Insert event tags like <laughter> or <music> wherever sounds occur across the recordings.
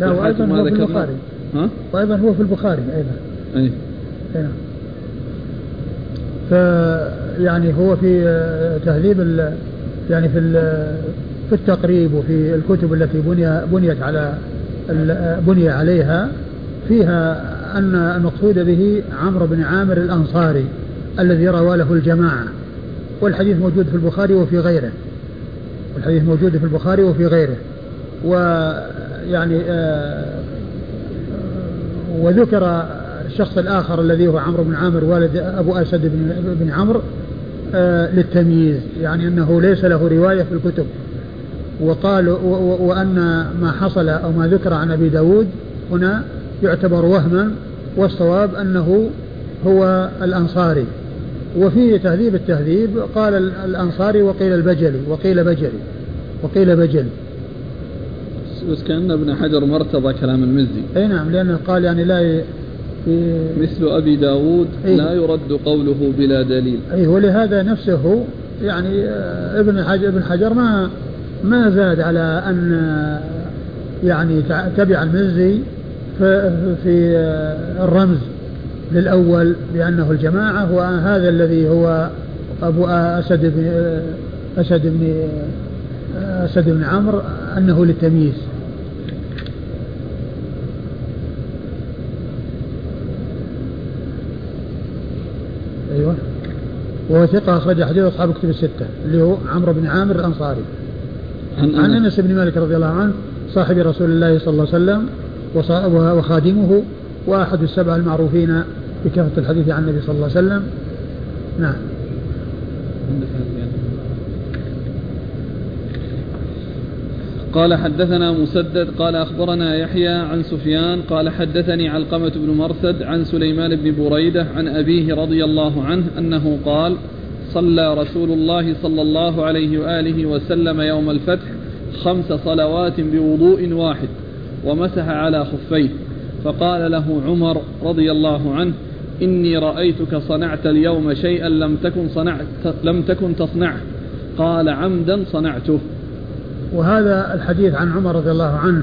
لا وأيضا هو في البخاري. ها؟ وأيضا هو في البخاري أيضا. أي. أي نعم. فيعني هو في تهذيب يعني في في التقريب وفي الكتب التي بني بنيت على بني عليها فيها أن المقصود به عمرو بن عامر الأنصاري الذي روى له الجماعة. والحديث موجود في البخاري وفي غيره. والحديث موجود في البخاري وفي غيره. ويعني آه وذكر الشخص الآخر الذي هو عمرو بن عامر والد أبو أسد بن, بن عمرو آه للتمييز يعني أنه ليس له رواية في الكتب. وقال وأن ما حصل أو ما ذكر عن أبي داود هنا يعتبر وهما والصواب أنه هو الأنصاري. وفي تهذيب التهذيب قال الأنصاري وقيل البجلي وقيل بجلي وقيل بجلي. بس كأن ابن حجر مرتضى كلام المزي. أي نعم لأنه قال يعني لا ي... مثل أبي داود إيه؟ لا يرد قوله بلا دليل. أي ولهذا نفسه يعني آه، ابن حجر, ابن حجر ما ما زاد على أن آه، يعني تبع المزي في, آه، الرمز للأول بأنه الجماعة وهذا الذي هو أبو أسد بن أسد بن أسد بن عمرو أنه للتمييز. أيوه. وهو ثقة أخرج حديث أصحاب كتب الستة اللي هو عمرو بن عامر الأنصاري. عن, عن أنس. بن مالك رضي الله عنه صاحب رسول الله صلى الله عليه وسلم وخادمه وأحد السبع المعروفين بكثرة الحديث عن النبي صلى الله عليه وسلم. نعم. قال حدثنا مسدد قال أخبرنا يحيى عن سفيان قال حدثني علقمة بن مرثد عن سليمان بن بريدة عن أبيه رضي الله عنه أنه قال صلى رسول الله صلى الله عليه وآله وسلم يوم الفتح خمس صلوات بوضوء واحد ومسح على خفيه فقال له عمر رضي الله عنه إني رأيتك صنعت اليوم شيئا لم تكن صنعت لم تكن تصنعه. قال عمدا صنعته. وهذا الحديث عن عمر رضي الله عنه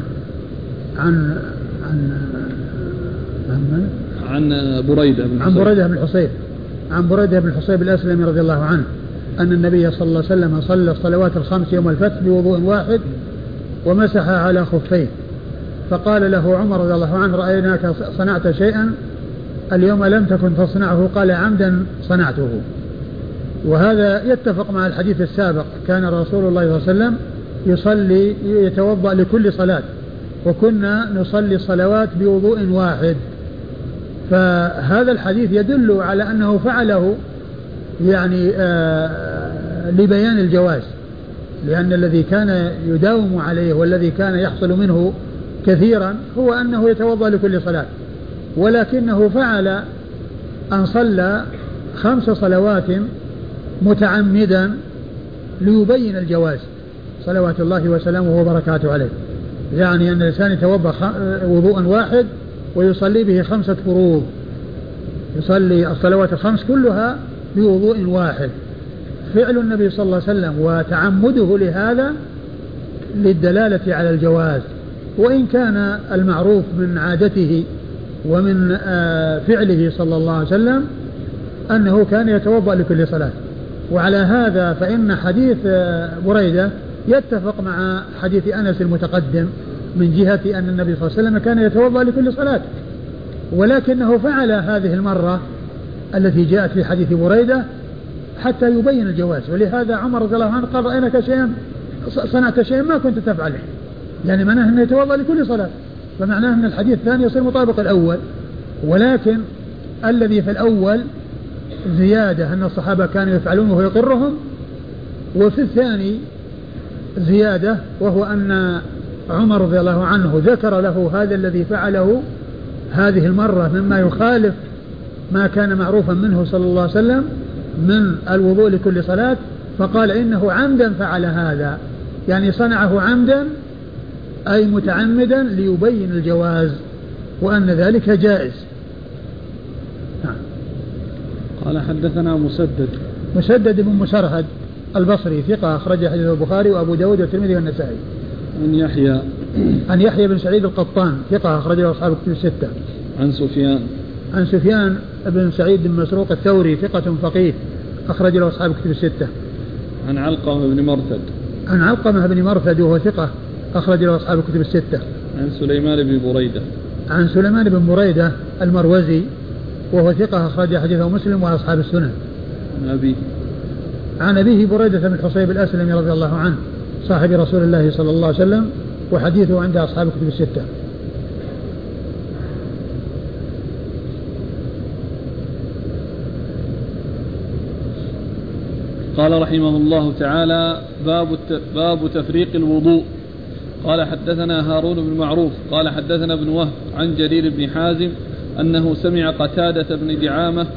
عن عن عن, عن بريدة بن عن بريدة بن الحصيب عن بريدة بن الحصيب الأسلمي رضي الله عنه أن النبي صلى الله عليه وسلم صلى الصلوات الخمس يوم الفتح بوضوء واحد ومسح على خفيه فقال له عمر رضي الله عنه رأيناك صنعت شيئا؟ اليوم لم تكن تصنعه. قال عمدا صنعته. وهذا يتفق مع الحديث السابق كان رسول الله صلى الله عليه وسلم يصلي يتوضأ لكل صلاة. وكنا نصلي الصلوات بوضوء واحد. فهذا الحديث يدل على أنه فعله يعني آه لبيان الجواز. لأن الذي كان يداوم عليه والذي كان يحصل منه كثيرا هو أنه يتوضأ لكل صلاة. ولكنه فعل أن صلى خمس صلوات متعمدا ليبين الجواز. صلوات الله وسلامه وبركاته عليه. يعني أن الإنسان يتوضأ وضوءا واحد ويصلي به خمسة فروض يصلي الصلوات الخمس كلها بوضوء واحد. فعل النبي صلى الله عليه وسلم وتعمده لهذا للدلالة على الجواز. وإن كان المعروف من عادته ومن آه، فعله صلى الله عليه وسلم أنه كان يتوضأ لكل صلاة. وعلى هذا فإن حديث آه، بريدة يتفق مع حديث أنس المتقدم من جهة أن النبي صلى الله عليه وسلم كان يتوضأ لكل صلاة. ولكنه فعل هذه المرة التي جاءت في حديث بريدة حتى يبين الجواز. ولهذا عمر رضي الله عنه قال رأيناك شيئا؟ صنعت شيئا ما كنت تفعله. يعني معناه أنه يتوضأ لكل صلاة. فمعناه أن الحديث الثاني يصير مطابق الأول. ولكن الذي في الأول زيادة أن الصحابة كانوا يفعلونه ويقرهم. وفي الثاني زيادة وهو أن عمر رضي الله عنه ذكر له هذا الذي فعله هذه المرة مما يخالف ما كان معروفا منه صلى الله عليه وسلم من الوضوء لكل صلاة فقال إنه عمدا فعل هذا. يعني صنعه عمدا أي متعمدا ليبين الجواز وأن ذلك جائز. نعم. قال حدثنا مسدد. مسدد بن مسرهد. البصري ثقة أخرج حديث البخاري وأبو داود والترمذي والنسائي. عن يحيى. عن يحيى بن سعيد القطان ثقة أخرج له أصحاب الكتب الستة. عن سفيان. عن سفيان بن سعيد بن مسروق الثوري ثقة فقيه أخرج له أصحاب الكتب الستة. عن علقمة بن مرثد. عن علقمة بن مرثد وهو ثقة أخرج له أصحاب الكتب الستة. عن سليمان بن بريدة. عن سليمان بن بريدة المروزي وهو ثقة أخرج حديثه مسلم وأصحاب السنن. عن أبيه. عن أبيه بريدة بن الحصيب الأسلمي رضي الله عنه صاحب رسول الله صلى الله عليه وسلم وحديثه عند أصحاب الكتب الستة. قال رحمه الله تعالى باب باب تفريق الوضوء. قال حدثنا هارون بن معروف. قال حدثنا ابن وهب عن جرير بن حازم أنه سمع قتادة بن دعامة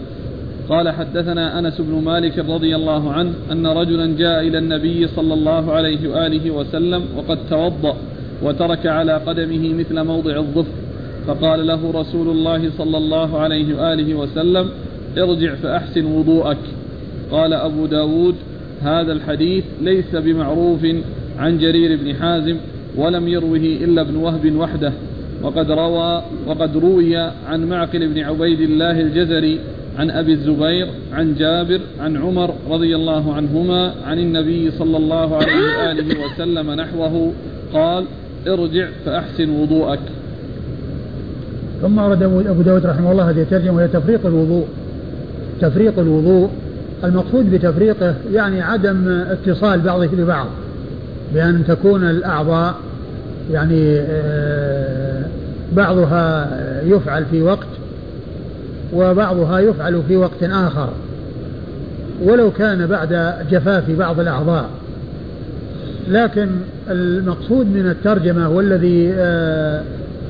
قال حدثنا أنس بن مالك رضي الله عنه أن رجلا جاء إلى النبي صلى الله عليه وآله وسلم وقد توضأ وترك على قدمه مثل موضع الظفر فقال له رسول الله صلى الله عليه وآله وسلم ارجع فأحسن وضوءك. قال أبو داود هذا الحديث ليس بمعروف عن جرير بن حازم ولم يروه إلا ابن وهب وحده وقد روى وقد روي عن معقل بن عبيد الله الجزري عن أبي الزبير عن جابر عن عمر رضي الله عنهما عن النبي صلى الله عليه وآله وسلم نحوه قال ارجع فأحسن وضوءك. ثم ورد أبو داود رحمه الله هذه الترجمة وهي تفريق الوضوء. تفريق الوضوء المقصود بتفريقه يعني عدم اتصال بعضه ببعض بأن تكون الأعضاء يعني آه، بعضها يفعل في وقت وبعضها يفعل في وقت آخر. ولو كان بعد جفاف بعض الأعضاء. لكن المقصود من الترجمة والذي آه،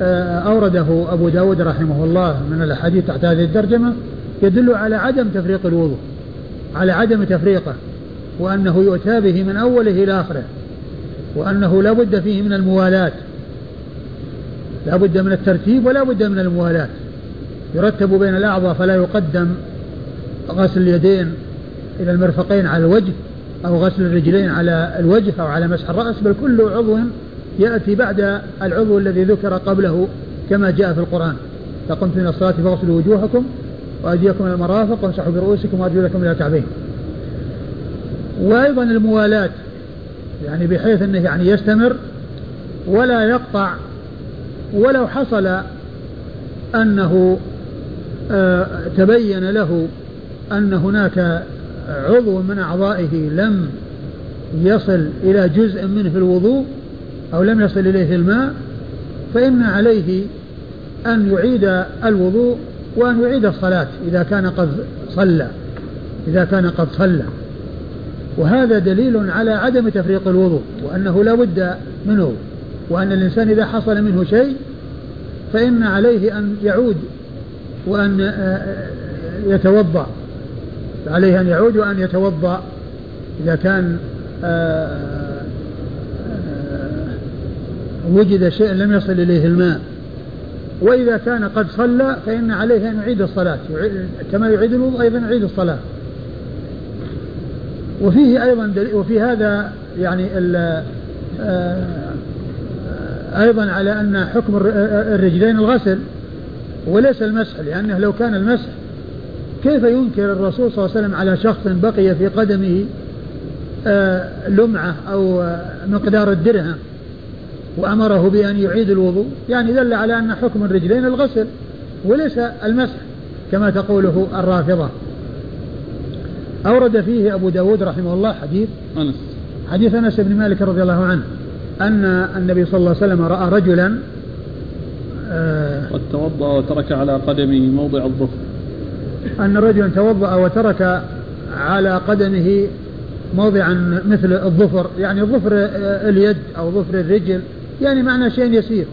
آه، أورده أبو داود رحمه الله من الأحاديث تحت هذه الترجمة يدل على عدم تفريق الوضوء على عدم تفريقه وأنه يؤتى به من أوله إلى آخره وأنه لا بد فيه من الموالاة لا بد من الترتيب ولا بد من الموالاة يرتب بين الأعضاء فلا يقدم غسل اليدين إلى المرفقين على الوجه أو غسل الرجلين على الوجه أو على مسح الرأس بل كل عضو يأتي بعد العضو الذي ذكر قبله كما جاء في القرآن. فقمت من الصلاة فاغسلوا وجوهكم وأيديكم إلى المرافق وامسحوا برؤوسكم وأرجلكم إلى الكعبين. وأيضا الموالاة يعني بحيث أنه يعني يستمر ولا يقطع ولو حصل أنه تبين له أن هناك عضو من أعضائه لم يصل إلى جزء منه في الوضوء أو لم يصل إليه الماء فإن عليه أن يعيد الوضوء وأن يعيد الصلاة إذا كان قد صلى إذا كان قد صلى. وهذا دليل على عدم تفريق الوضوء وأنه لا بد منه وأن الإنسان إذا حصل منه شيء فإن عليه أن يعود وأن آه، يتوضأ. عليه أن يعود وأن يتوضأ. إذا كان آه، آه، وجد شيء لم يصل إليه الماء. وإذا كان قد صلى فإن عليه أن يعيد الصلاة. كما يعيد الوضوء أيضا يعيد الصلاة. وفيه أيضا وفي هذا يعني آه، أيضا على أن حكم الرجلين الغسل. وليس المسح لأنه لو كان المسح كيف ينكر الرسول صلى الله عليه وسلم على شخص بقي في قدمه آه، لمعة أو مقدار الدرهم وأمره بأن يعيد الوضوء؟ يعني دل على أن حكم الرجلين الغسل وليس المسح كما تقوله الرافضة. أورد فيه أبو داود رحمه الله حديث أنس. حديث أنس بن مالك رضي الله عنه أن النبي صلى الله عليه وسلم رأى رجلا آه قد توضأ وترك على قدمه موضع الظفر أن رجلا توضأ وترك على قدمه موضعا مثل الظفر يعني ظفر اليد أو ظفر الرجل يعني معنى شيء يسير.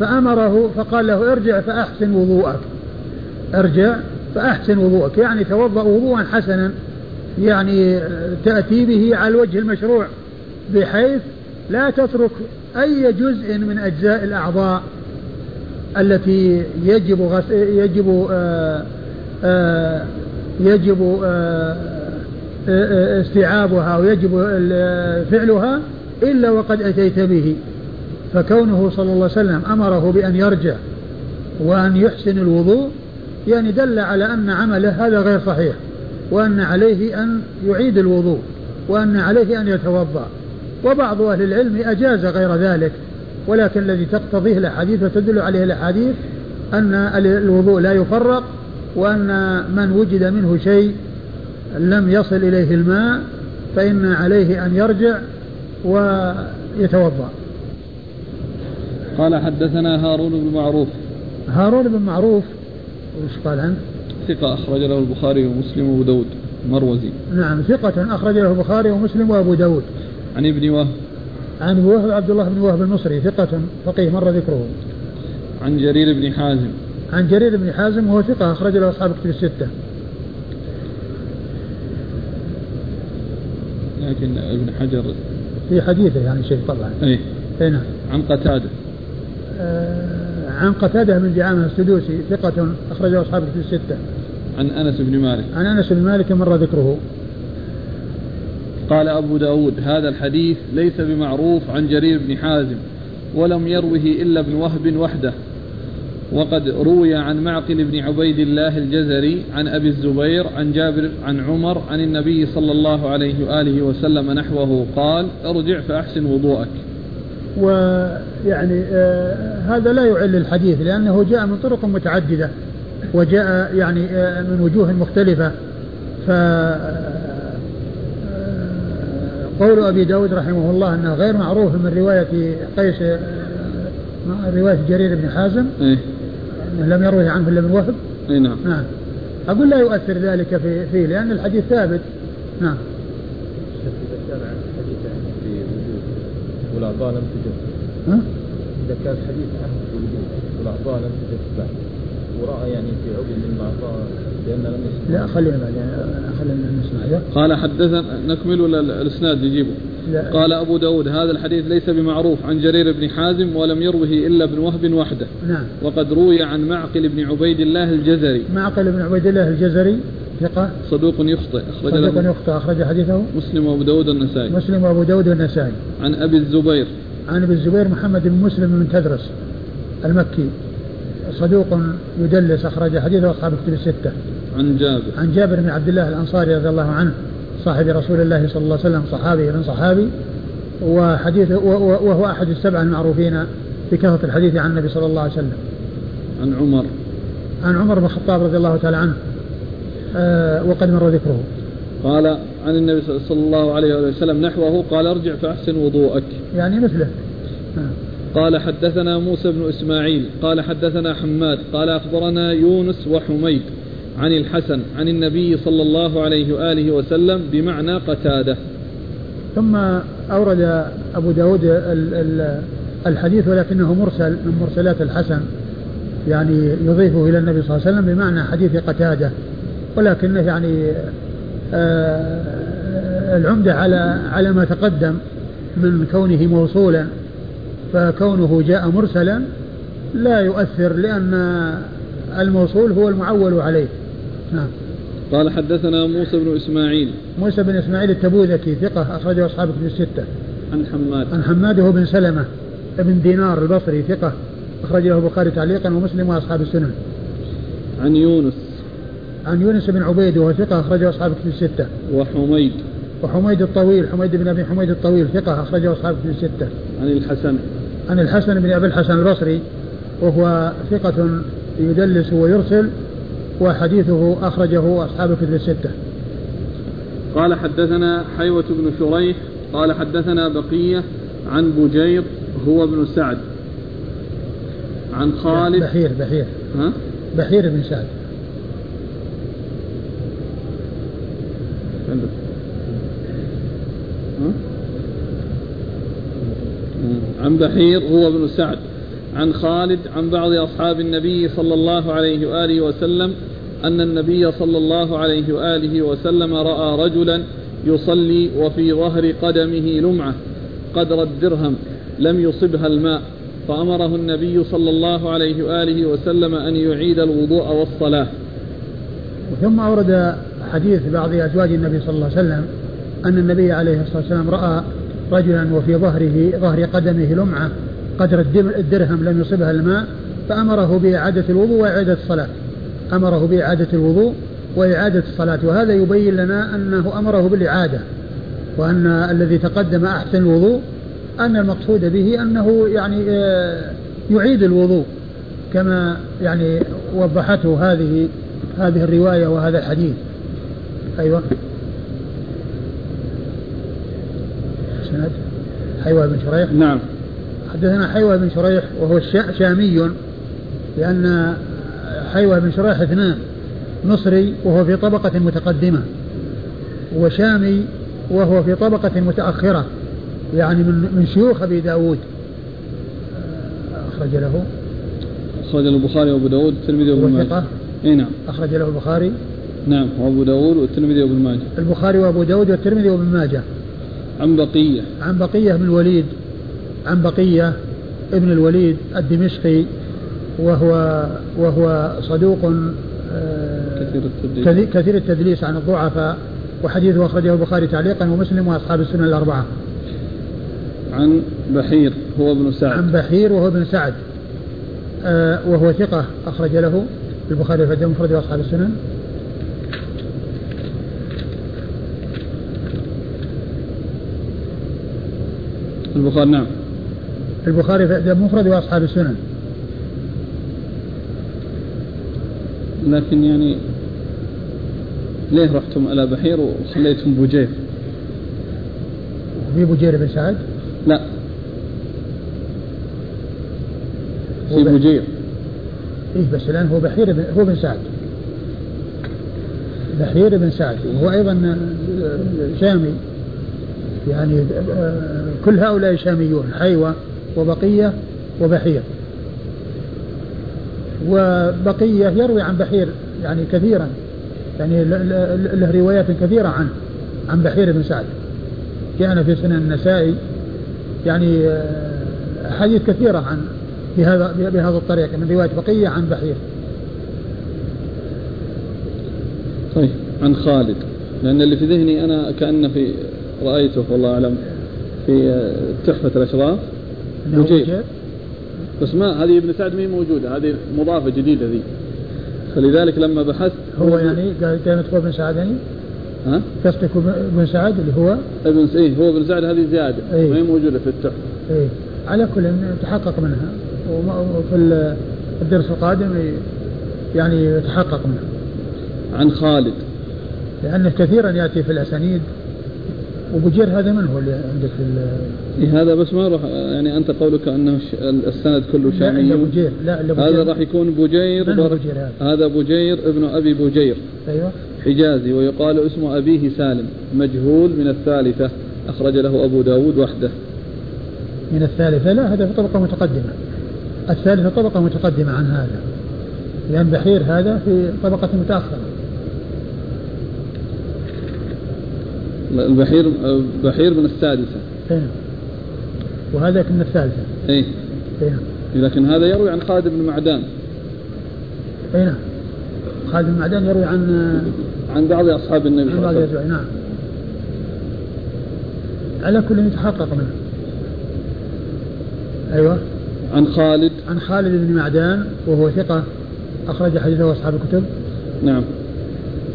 فأمره فقال له ارجع فأحسن وضوءك. ارجع فأحسن وضوءك. يعني توضأ وضوءا حسنا يعني تأتي به على الوجه المشروع بحيث لا تترك أي جزء من أجزاء الأعضاء. التي يجب غس... يجب آآ آآ يجب آآ استيعابها ويجب فعلها إلا وقد أتيت به. فكونه صلى الله عليه وسلم أمره بأن يرجع وأن يحسن الوضوء يعني دل على أن عمله هذا غير صحيح وأن عليه أن يعيد الوضوء وأن عليه أن يتوضأ. وبعض أهل العلم أجاز غير ذلك. ولكن الذي تقتضيه الأحاديث وتدل عليه الأحاديث أن الوضوء لا يفرق وأن من وجد منه شيء لم يصل إليه الماء فإن عليه أن يرجع ويتوضأ. قال حدثنا هارون بن معروف. هارون بن معروف وش قال عنه؟ ثقة أخرج له البخاري ومسلم وأبو داود مروزي. نعم ثقة أخرج له البخاري ومسلم وأبو داود. عن ابن وهب عن وهب عبد الله بن وهب المصري ثقة فقيه مر ذكره. عن جرير بن حازم. عن جرير بن حازم وهو ثقة أخرج له أصحاب كتب الستة. لكن ابن حجر في حديثه يعني شيء أي. أي نعم. عن قتادة. آه عن قتادة من دعامة السدوسي ثقة أخرجه أصحاب كتب الستة. عن أنس بن مالك. عن أنس بن مالك مر ذكره. قال أبو داود هذا الحديث ليس بمعروف عن جرير بن حازم ولم يروه إلا ابن وهب وحده. وقد روي عن معقل بن عبيد الله الجزري عن أبي الزبير عن جابر عن عمر عن النبي صلى الله عليه وآله وسلم نحوه قال ارجع فأحسن وضوءك. ويعني آه هذا لا يعل الحديث لأنه جاء من طرق متعددة وجاء يعني آه من وجوه مختلفة. ف قول أبي داود رحمه الله أنه غير معروف من رواية قيس رواية جرير بن حازم. إيه؟ لم يروي عنه إلا من وهب. إيه نعم. نعم. أقول لا يؤثر ذلك في فيه لأن الحديث ثابت. نعم. والأعضاء لم تجف ها؟ إذا كان الحديث عن الوجود والأعضاء لم تجف بعد ورأى يعني في عضو من الأعضاء لأن لم يسمع لا خلينا بعدين خلينا نسمع قال حدثنا نكمل ولا الإسناد نجيبه؟ لا. قال أبو داود هذا الحديث ليس بمعروف عن جرير بن حازم ولم يروه إلا ابن وهب وحده. نعم. وقد روي عن معقل بن عبيد الله الجزري. معقل بن عبيد الله الجزري ثقة صدوق يخطئ أخرج صدوق يخطئ أخرج حديثه مسلم وأبو داود النسائي. مسلم وأبو داود والنسائي. عن أبي الزبير. عن أبي الزبير محمد بن مسلم بن تدرس المكي صدوق يدلس أخرج حديثه أصحاب كتب الستة. عن جابر. عن جابر بن عبد الله الأنصاري رضي الله عنه صاحب رسول الله صلى الله عليه وسلم صحابي من صحابي وحديثه وهو أحد السبعة المعروفين بكثرة الحديث عن النبي صلى الله عليه وسلم. عن عمر. عن عمر بن الخطاب رضي الله تعالى عنه آه وقد مر ذكره. قال عن النبي صلى الله عليه وسلم نحوه قال ارجع فأحسن وضوءك. يعني مثله. آه. قال حدثنا موسى بن إسماعيل قال حدثنا حماد قال أخبرنا يونس وحميد عن الحسن عن النبي صلى الله عليه وآله وسلم بمعنى قتادة. ثم أورد أبو داود الحديث ولكنه مرسل من مرسلات الحسن يعني يضيفه إلى النبي صلى الله عليه وسلم بمعنى حديث قتادة ولكنه يعني آه العمدة على على ما تقدم من كونه موصولا فكونه جاء مرسلا لا يؤثر لأن الموصول هو المعول عليه. نعم. قال حدثنا موسى بن إسماعيل. موسى بن إسماعيل التبوذكي ثقة أخرجه أصحاب كتب الستة. عن حماد. عن حماد هو بن سلمة ابن دينار البصري ثقة أخرجه البخاري تعليقا ومسلم وأصحاب السنن. عن يونس. عن يونس بن عبيد وهو ثقة أخرجه أصحاب كتب الستة. وحميد. وحميد الطويل حميد بن أبي حميد الطويل ثقة أخرجه أصحاب كتب الستة. عن الحسن. عن الحسن بن أبي الحسن البصري وهو ثقة يدلس ويرسل وحديثه أخرجه أصحاب الكتب الستة. قال حدثنا حيوة بن شريح قال حدثنا بقية عن بجير هو ابن سعد. عن خالد. بحير بحير. ها؟ بحير بن سعد. عندك؟ عن بحير هو ابن سعد عن خالد عن بعض أصحاب النبي صلى الله عليه وآله وسلم أن النبي صلى الله عليه وآله وسلم رأى رجلا يصلي وفي ظهر قدمه لمعة قدر الدرهم لم يصبها الماء فأمره النبي صلى الله عليه وآله وسلم أن يعيد الوضوء والصلاة. ثم أورد حديث بعض أزواج النبي صلى الله عليه وسلم أن النبي عليه الصلاة والسلام رأى رجلا وفي ظهره ظهر قدمه لمعة قدر الدرهم لم يصبها الماء فأمره بإعادة الوضوء وإعادة الصلاة. أمره بإعادة الوضوء وإعادة الصلاة. وهذا يبين لنا أنه أمره بالإعادة وأن الذي تقدم أحسن الوضوء أن المقصود به أنه يعني آه، يعيد الوضوء كما يعني وضحته هذه هذه الرواية وهذا الحديث. أيوة. سند حيوة بن شريح. نعم. حدثنا حيوة بن شريح وهو شامي. لأن حيوة بن شريح اثنان مصري وهو في طبقة متقدمة وشامي وهو في طبقة متأخرة يعني من من شيوخ أبي داود. أخرج له. أخرج له البخاري وأبو داود والترمذي وابن ماجه. اي نعم. أخرج له البخاري. نعم وأبو داود والترمذي وابن ماجه. البخاري وأبو داود والترمذي وابن ماجه. عن بقية عن بقية بن الوليد عن بقية ابن الوليد الدمشقي وهو وهو صدوق آه، كثير التدليس كثير التدليس عن الضعفاء وحديثه أخرجه البخاري تعليقا ومسلم وأصحاب السنن الأربعة. عن بحير هو ابن سعد. عن بحير وهو ابن سعد آه وهو ثقة أخرج له البخاري في المفرد وأصحاب السنن. البخاري نعم. البخاري في المفرد وأصحاب السنن. لكن يعني ليه رحتم على بحير وخليتم بوجير في بوجير بن سعد؟ لا. في بوجير إيه بس الآن؟ هو بحير بن هو بن سعد. بحير بن سعد. وهو أيضا شامي. يعني كل هؤلاء شاميون حيوة وبقية وبحير. وبقية يروي عن بحير يعني كثيرا يعني له روايات كثيرة عنه عن بحير بن سعد. كان في سنن النسائي يعني آه، أحاديث كثيرة عن بهذا بهذا الطريق من رواية بقية عن بحير. طيب عن خالد لأن اللي في ذهني أنا كأن في رأيته والله أعلم في تحفة الأشراف وجيب بس ما هذه ابن سعد ما هي موجودة؟ هذه مضافة جديدة ذي. فلذلك لما بحثت هو يعني كانت هو ابن سعد يعني؟ ها؟ قصدك ابن سعد اللي هو؟ ابن إيه هو ابن سعد هذه زيادة. إيه؟ ما هي موجودة في التحفة إيه. على كل تحقق منها. وفي الدرس القادم يعني يتحقق منها. عن خالد. لأنه كثيرا يأتي في الأسانيد. وبجير هذا من هو اللي عندك في إيه هذا بس ما راح يعني أنت قولك أنه السند كله شامي لا بجير لا بجير هذا راح يكون بجير هذا؟ هذا بجير ابن أبي بجير أيوه. حجازي ويقال اسم أبيه سالم مجهول من الثالثة. أخرج له أبو داود وحده. من الثالثة؟ لا هذا في طبقة متقدمة. الثالثة طبقة متقدمة عن هذا. لأن بحير هذا في طبقة متأخرة. البحير بحير من السادسة. اي وهذا من الثالثة اي اي لكن هذا يروي عن خالد بن معدان. اي نعم. خالد بن معدان يروي عن عن بعض أصحاب النبي صلى الله عليه وسلم. نعم. على كل يتحقق منه. أيوه. عن خالد. عن خالد بن معدان وهو ثقة أخرج حديثه أصحاب الكتب. نعم.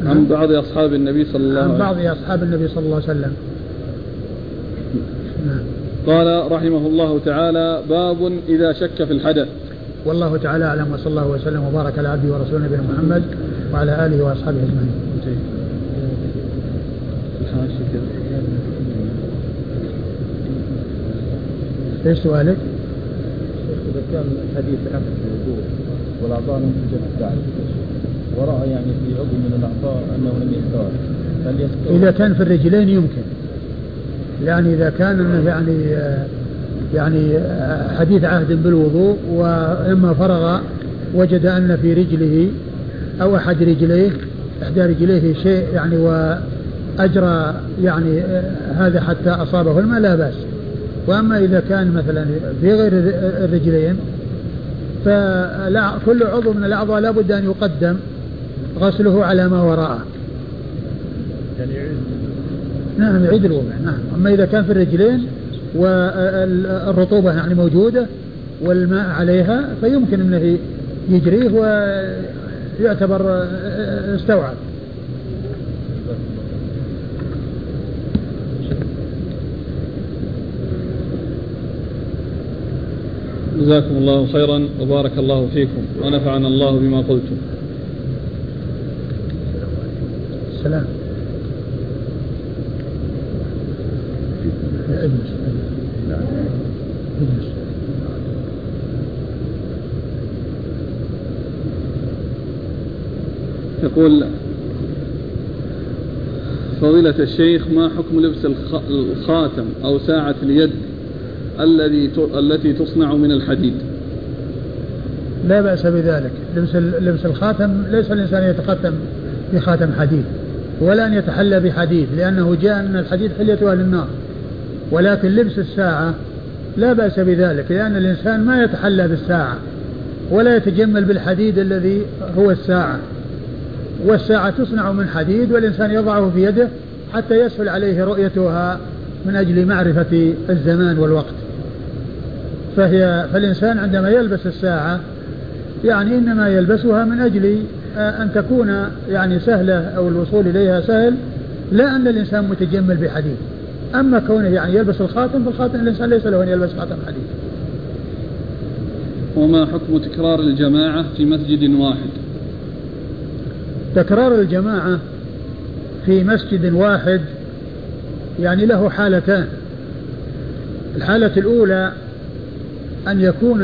عن بعض أصحاب النبي صلى الله عليه وسلم. عن بعض أصحاب النبي صلى الله عليه وسلم. نعم. قال رحمه الله تعالى باب إذا شك في الحدث. والله تعالى أعلم وصلى الله وسلم وبارك على عبده ورسوله نبينا محمد وعلى آله وأصحابه أجمعين. إيش سؤالك؟ إذا كان الحديث عن الوضوء والأعضاء لم تجد ورأى يعني في عضو من الأعضاء أنه لم يستوعب إذا كان في الرجلين يمكن. يعني إذا كان أنه يعني يعني حديث عهد بالوضوء وإما فرغ وجد أن في رجله أو أحد رجليه إحدى رجليه شيء يعني وأجرى يعني هذا حتى أصابه الماء لا بأس. وأما إذا كان مثلا في غير الرجلين فكل عضو من الأعضاء لا بد أن يقدم. غسله على ما وراءه. يعني يعيد. نعم يعيد الوضوء نعم. أما إذا كان في الرجلين والرطوبة يعني موجودة والماء عليها فيمكن أنه يجريه ويعتبر استوعب. جزاكم الله خيرا وبارك الله فيكم ونفعنا الله بما قلتم. السلام يقول فضيلة الشيخ ما حكم لبس الخاتم أو ساعة اليد الذي التي تصنع من الحديد؟ لا بأس بذلك. لبس لبس الخاتم ليس الإنسان يتختم بخاتم حديد. ولا أن يتحلى بحديد لأنه جاء أن الحديد حلية أهل النار. ولكن لبس الساعة لا بأس بذلك لأن الإنسان ما يتحلى بالساعة ولا يتجمل بالحديد الذي هو الساعة. والساعة تصنع من حديد والإنسان يضعه في يده حتى يسهل عليه رؤيتها من أجل معرفة الزمان والوقت. فهي فالإنسان عندما يلبس الساعة يعني إنما يلبسها من أجل أن تكون يعني سهلة أو الوصول إليها سهل لا أن الإنسان متجمل بحديد أما كونه يعني يلبس الخاتم فالخاتم الإنسان ليس له أن يلبس خاتم حديد وما حكم تكرار الجماعة في مسجد واحد؟ تكرار الجماعة في مسجد واحد يعني له حالتان. الحالة الأولى أن يكون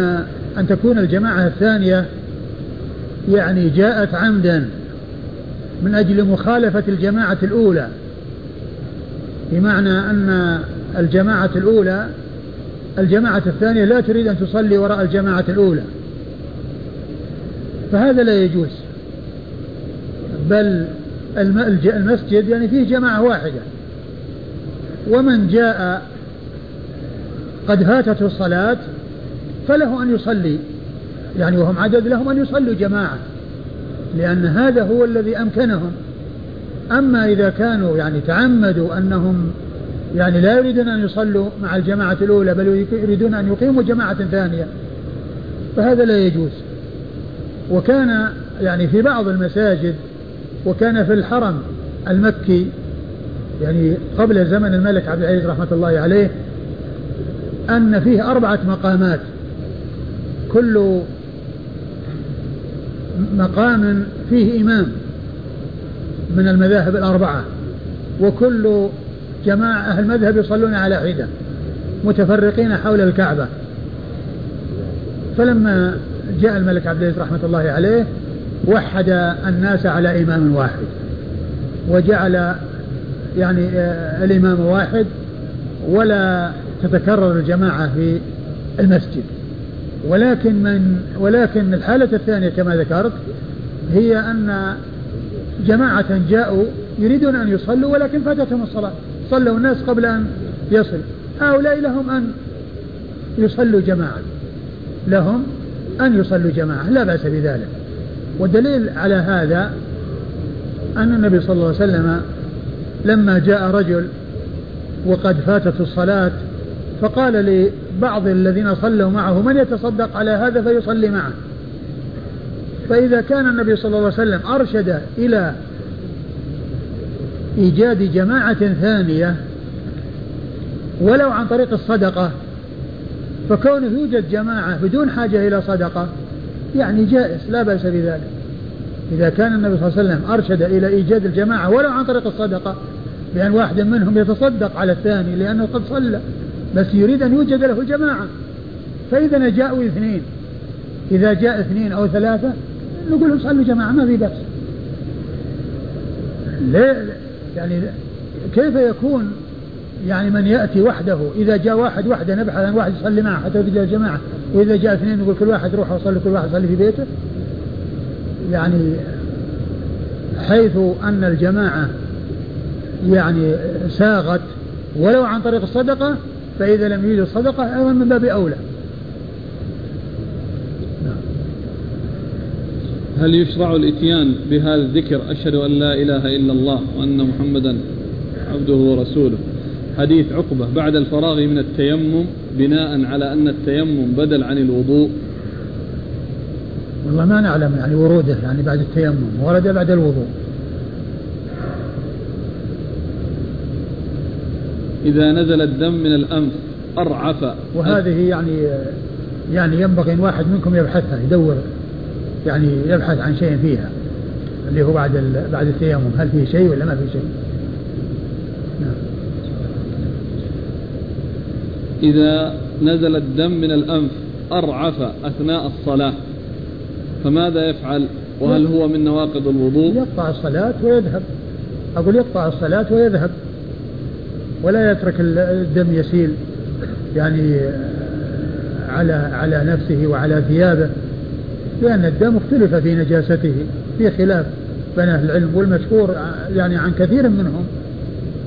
أن تكون الجماعة الثانية يعني جاءت عمدا من أجل مخالفة الجماعة الأولى. بمعنى أن الجماعة الأولى الجماعة الثانية لا تريد أن تصلي وراء الجماعة الأولى. فهذا لا يجوز. بل المسجد يعني فيه جماعة واحدة. ومن جاء قد فاتته الصلاة فله أن يصلي. يعني وهم عدد لهم أن يصلوا جماعة لأن هذا هو الذي أمكنهم. أما إذا كانوا يعني تعمدوا أنهم يعني لا يريدون أن يصلوا مع الجماعة الأولى بل يريدون أن يقيموا جماعة ثانية فهذا لا يجوز. وكان يعني في بعض المساجد وكان في الحرم المكي يعني قبل زمن الملك عبد العزيز رحمة الله عليه أن فيه أربعة مقامات. كل مقام فيه إمام من المذاهب الأربعة وكل جماعة أهل المذهب يصلون على حدة متفرقين حول الكعبة. فلما جاء الملك عبد العزيز رحمة الله عليه وحد الناس على إمام واحد وجعل يعني آه، الإمام واحد ولا تتكرر الجماعة في المسجد. ولكن من ولكن الحالة الثانية كما ذكرت هي أن جماعة جاءوا يريدون أن يصلوا ولكن فاتتهم الصلاة. صلوا الناس قبل أن يصل. هؤلاء لهم أن يصلوا جماعة. لهم أن يصلوا جماعة. لا بأس بذلك. والدليل على هذا أن النبي صلى الله عليه وسلم لما جاء رجل وقد فاتت الصلاة فقال لبعض الذين صلوا معه من يتصدق على هذا فيصلي معه. فإذا كان النبي صلى الله عليه وسلم أرشد إلى إيجاد جماعة ثانية ولو عن طريق الصدقة فكونه يوجد جماعة بدون حاجة إلى صدقة يعني جائز لا بأس بذلك. إذا كان النبي صلى الله عليه وسلم أرشد إلى إيجاد الجماعة ولو عن طريق الصدقة بأن واحد منهم يتصدق على الثاني لأنه قد صلى. بس يريد أن يوجد له جماعة. فإذا جاءوا اثنين. إذا جاء اثنين أو ثلاثة نقول لهم صلوا جماعة ما في بأس. ليه؟ يعني كيف يكون يعني من يأتي وحده؟ إذا جاء واحد وحده نبحث عن واحد يصلي معه حتى يجي الجماعة. وإذا جاء اثنين نقول كل واحد روح وصلي كل واحد يصلي في بيته. يعني حيث أن الجماعة يعني ساغت ولو عن طريق الصدقة فإذا لم يوجد الصدقة أيضا من باب أولى. هل يشرع الإتيان بهذا الذكر؟ أشهد أن لا إله إلا الله وأن محمدا عبده ورسوله. حديث عقبة. بعد الفراغ من التيمم بناء على أن التيمم بدل عن الوضوء. والله ما نعلم يعني وروده يعني بعد التيمم ورد بعد الوضوء. إذا نزل الدم من الأنف أرعف. وهذه يعني يعني ينبغي أن واحد منكم يبحثها يدور يعني يبحث عن شيء فيها اللي هو بعد بعد التيمم هل فيه شيء ولا ما فيه شيء؟ نعم. إذا نزل الدم من الأنف أرعف أثناء الصلاة. فماذا يفعل؟ وهل هو من نواقض الوضوء؟ يقطع الصلاة ويذهب. أقول يقطع الصلاة ويذهب. ولا يترك الدم يسيل يعني على على نفسه وعلى ثيابه لأن الدم اختلف في نجاسته في خلاف بين أهل العلم والمشهور يعني عن كثير منهم.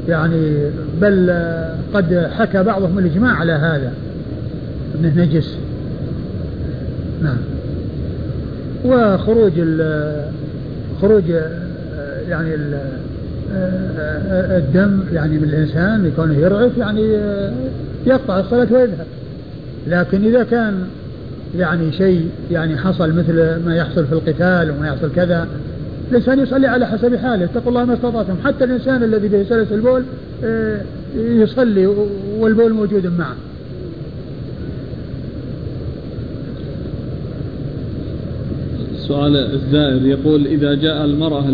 يعني بل قد حكى بعضهم الإجماع على هذا أنه نجس. نعم. وخروج خروج يعني الدم يعني من الإنسان يكون يرعف يعني يقطع الصلاة ويذهب. لكن إذا كان يعني شيء يعني حصل مثل ما يحصل في القتال وما يحصل كذا الإنسان يصلي على حسب حاله. اتقوا الله ما استطعتم. حتى الإنسان الذي به سلس البول آه، يصلي والبول موجود معه. سؤال الزائر يقول إذا جاء المرأة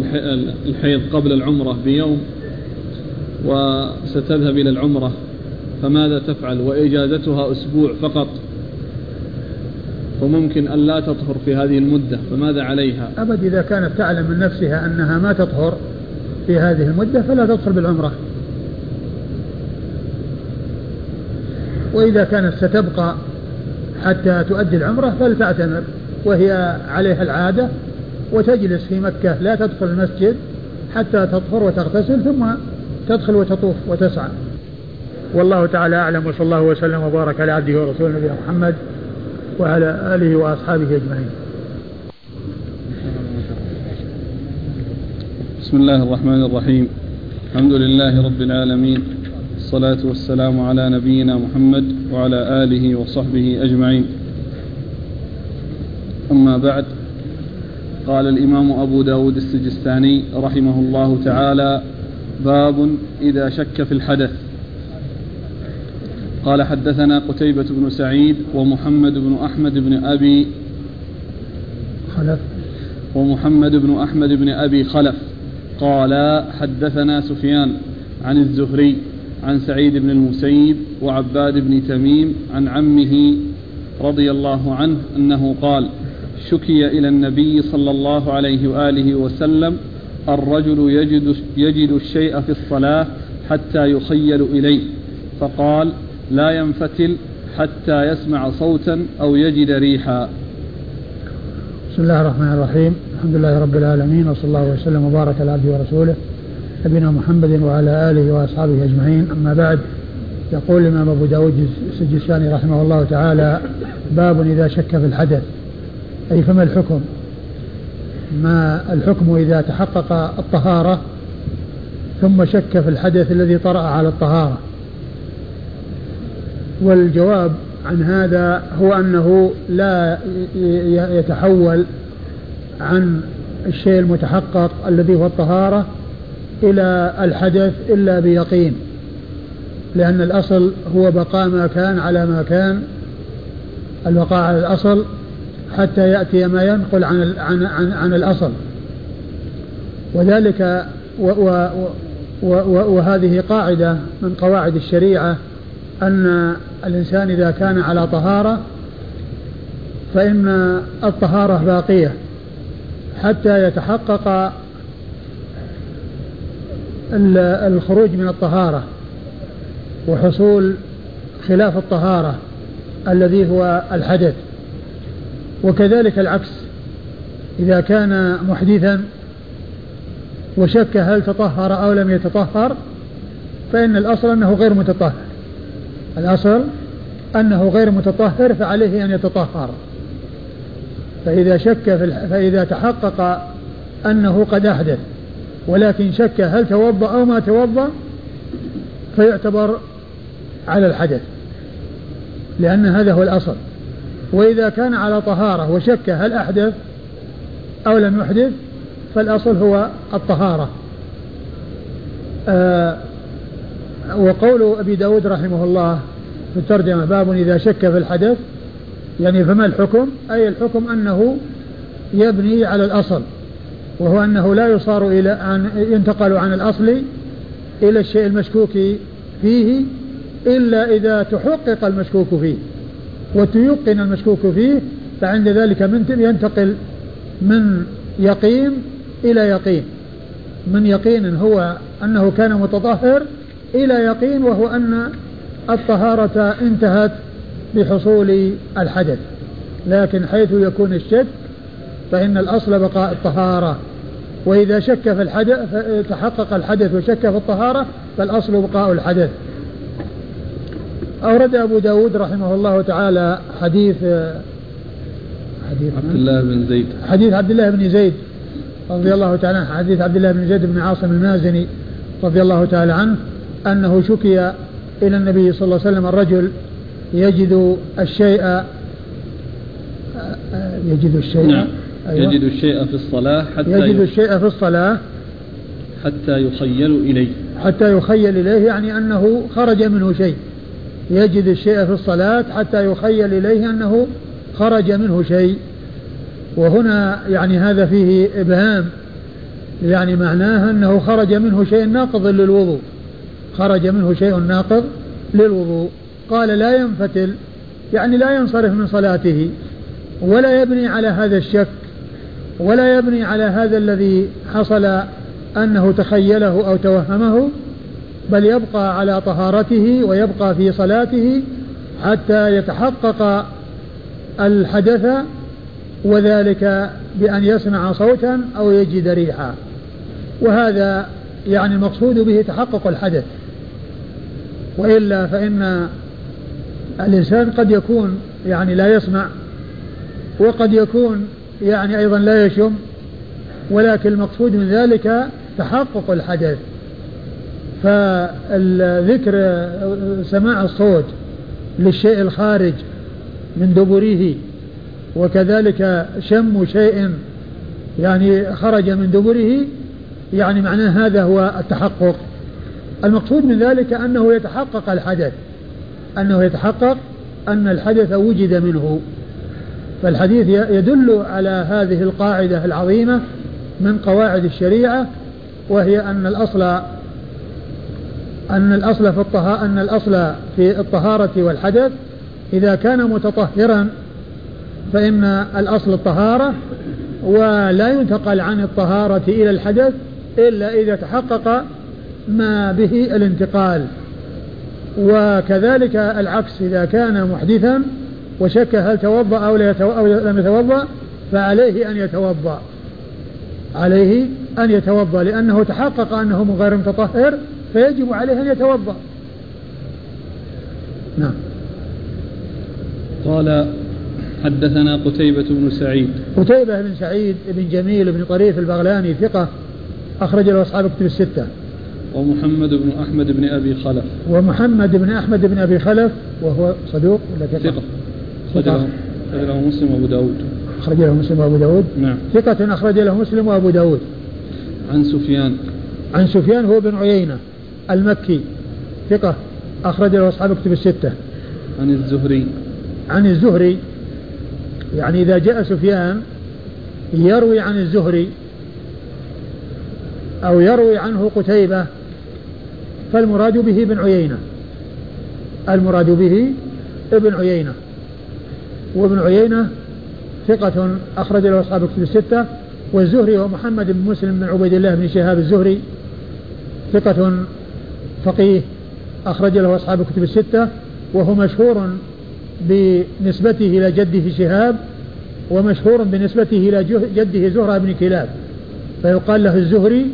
الحيض قبل العمرة بيوم وستذهب إلى العمرة فماذا تفعل؟ وإجازتها أسبوع فقط. وممكن أن لا تطهر في هذه المدة فماذا عليها؟ أبد إذا كانت تعلم من نفسها أنها ما تطهر في هذه المدة فلا تدخل بالعمرة. وإذا كانت ستبقى حتى تؤدي العمرة فلتعتمر. وهي عليها العادة وتجلس في مكة لا تدخل المسجد حتى تطهر وتغتسل ثم تدخل وتطوف وتسعى. والله تعالى أعلم وصلى الله وسلم وبارك على عبده ورسوله نبينا محمد وعلى آله وأصحابه أجمعين. بسم الله الرحمن الرحيم. الحمد لله رب العالمين الصلاة والسلام على نبينا محمد وعلى آله وصحبه أجمعين. أما بعد قال الإمام أبو داود السجستاني رحمه الله تعالى باب إذا شك في الحدث. قال حدثنا قتيبة بن سعيد ومحمد بن أحمد بن أبي خلف. ومحمد بن أحمد بن أبي خلف. قال حدثنا سفيان عن الزهري عن سعيد بن المسيب وعباد بن تميم عن عمه رضي الله عنه أنه قال شكي إلى النبي صلى الله عليه وآله وسلم الرجل يجد, يجد الشيء في الصلاة حتى يخيل إليه فقال لا ينفتل حتى يسمع صوتا أو يجد ريحا. بسم الله الرحمن الرحيم. الحمد لله رب العالمين وصلى الله وسلم وبارك على عبده ورسوله نبينا محمد وعلى آله وأصحابه أجمعين. أما بعد يقول الإمام أبو داود السجستاني رحمه الله تعالى باب إذا شك في الحدث. أي فما الحكم؟ ما الحكم إذا تحقق الطهارة ثم شك في الحدث الذي طرأ على الطهارة. والجواب عن هذا هو أنه لا يتحول عن الشيء المتحقق الذي هو الطهارة إلى الحدث إلا بيقين لأن الأصل هو بقاء ما كان على ما كان البقاء على الأصل حتى يأتي ما ينقل عن عن عن, عن الأصل. وذلك و و و وهذه قاعدة من قواعد الشريعة أن الإنسان إذا كان على طهارة فإن الطهارة باقية حتى يتحقق الخروج من الطهارة وحصول خلاف الطهارة الذي هو الحدث. وكذلك العكس. إذا كان محدثا وشك هل تطهر أو لم يتطهر فإن الأصل أنه غير متطهر. الأصل أنه غير متطهر فعليه أن يتطهر. فإذا شك في فإذا تحقق أنه قد أحدث ولكن شك هل توضأ أو ما توضأ فيعتبر على الحدث لأن هذا هو الأصل. وإذا كان على طهارة وشك هل أحدث أو لم يحدث فالأصل هو الطهارة. آه وقول أبي داود رحمه الله في الترجمة باب إذا شك في الحدث يعني فما الحكم؟ أي الحكم أنه يبني على الأصل وهو أنه لا يصار إلى أن ينتقل عن الأصل إلى الشيء المشكوك فيه إلا إذا تحقق المشكوك فيه. وتيقن المشكوك فيه فعند ذلك من ينتقل من يقين إلى يقين. من يقين هو أنه كان متطهر إلى يقين وهو أن الطهارة انتهت بحصول الحدث. لكن حيث يكون الشك فإن الأصل بقاء الطهارة. وإذا شك في الحدث تحقق الحدث وشك في الطهارة فالأصل بقاء الحدث. أورد أبو داود رحمه الله تعالى حديث حديث عبد الله بن زيد. حديث عبد الله بن زيد رضي الله تعالى عنه. حديث عبد الله بن زيد بن عاصم المازني رضي الله تعالى عنه أنه شكي إلى النبي صلى الله عليه وسلم الرجل يجد الشيء يجد الشيء نعم. أيوة. يجد الشيء في الصلاة حتى يجد الشيء في الصلاة حتى يخيل إليه. حتى يخيل إليه يعني أنه خرج منه شيء. يجد الشيء في الصلاة حتى يخيل إليه أنه خرج منه شيء. وهنا يعني هذا فيه إبهام. يعني معناه أنه خرج منه شيء ناقض للوضوء. خرج منه شيء ناقض للوضوء. قال لا ينفتل يعني لا ينصرف من صلاته ولا يبني على هذا الشك ولا يبني على هذا الذي حصل أنه تخيله أو توهمه. بل يبقى على طهارته ويبقى في صلاته حتى يتحقق الحدث وذلك بأن يسمع صوتا أو يجد ريحا. وهذا يعني المقصود به تحقق الحدث. وإلا فإن الإنسان قد يكون يعني لا يسمع وقد يكون يعني أيضا لا يشم ولكن المقصود من ذلك تحقق الحدث. فالذكر سماع الصوت للشيء الخارج من دبره وكذلك شم شيء يعني خرج من دبره يعني معناه هذا هو التحقق. المقصود من ذلك أنه يتحقق الحدث أنه يتحقق أن الحدث وجد منه. فالحديث يدل على هذه القاعدة العظيمة من قواعد الشريعة وهي أن الأصل أن الأصل في الطهارة أن الأصل في الطهارة والحدث إذا كان متطهرا فإن الأصل الطهارة ولا ينتقل عن الطهارة إلى الحدث إلا إذا تحقق ما به الانتقال. وكذلك العكس إذا كان محدثا وشك هل توضأ أو, أو لم يتوضأ فعليه أن يتوضأ عليه أن يتوضأ لأنه تحقق أنه غير متطهر فيجب عليه أن يتوضأ. نعم. قال حدثنا قتيبة بن سعيد. قتيبة بن سعيد بن جميل بن طريف البغلاني ثقة أخرج له أصحاب كتب الستة. ومحمد بن أحمد بن أبي خلف. ومحمد بن أحمد بن أبي خلف وهو صدوق ولا ثقة؟ أخرج له مسلم وأبو داود. أخرج له مسلم وأبو داود؟ نعم. ثقة أخرج له مسلم وأبو داود. عن سفيان. عن سفيان هو بن عيينة. المكي ثقة أخرج له أصحاب كتب الستة. عن الزهري. عن الزهري يعني إذا جاء سفيان يروي عن الزهري أو يروي عنه قتيبة فالمراد به ابن عيينة. المراد به ابن عيينة. وابن عيينة ثقة أخرج له أصحاب الكتب الستة. والزهري ومحمد بن مسلم بن عبيد الله بن شهاب الزهري ثقة فقيه أخرج له أصحاب الكتب الستة وهو مشهور بنسبته إلى جده شهاب ومشهور بنسبته إلى جده زهرة بن كلاب. فيقال له الزهري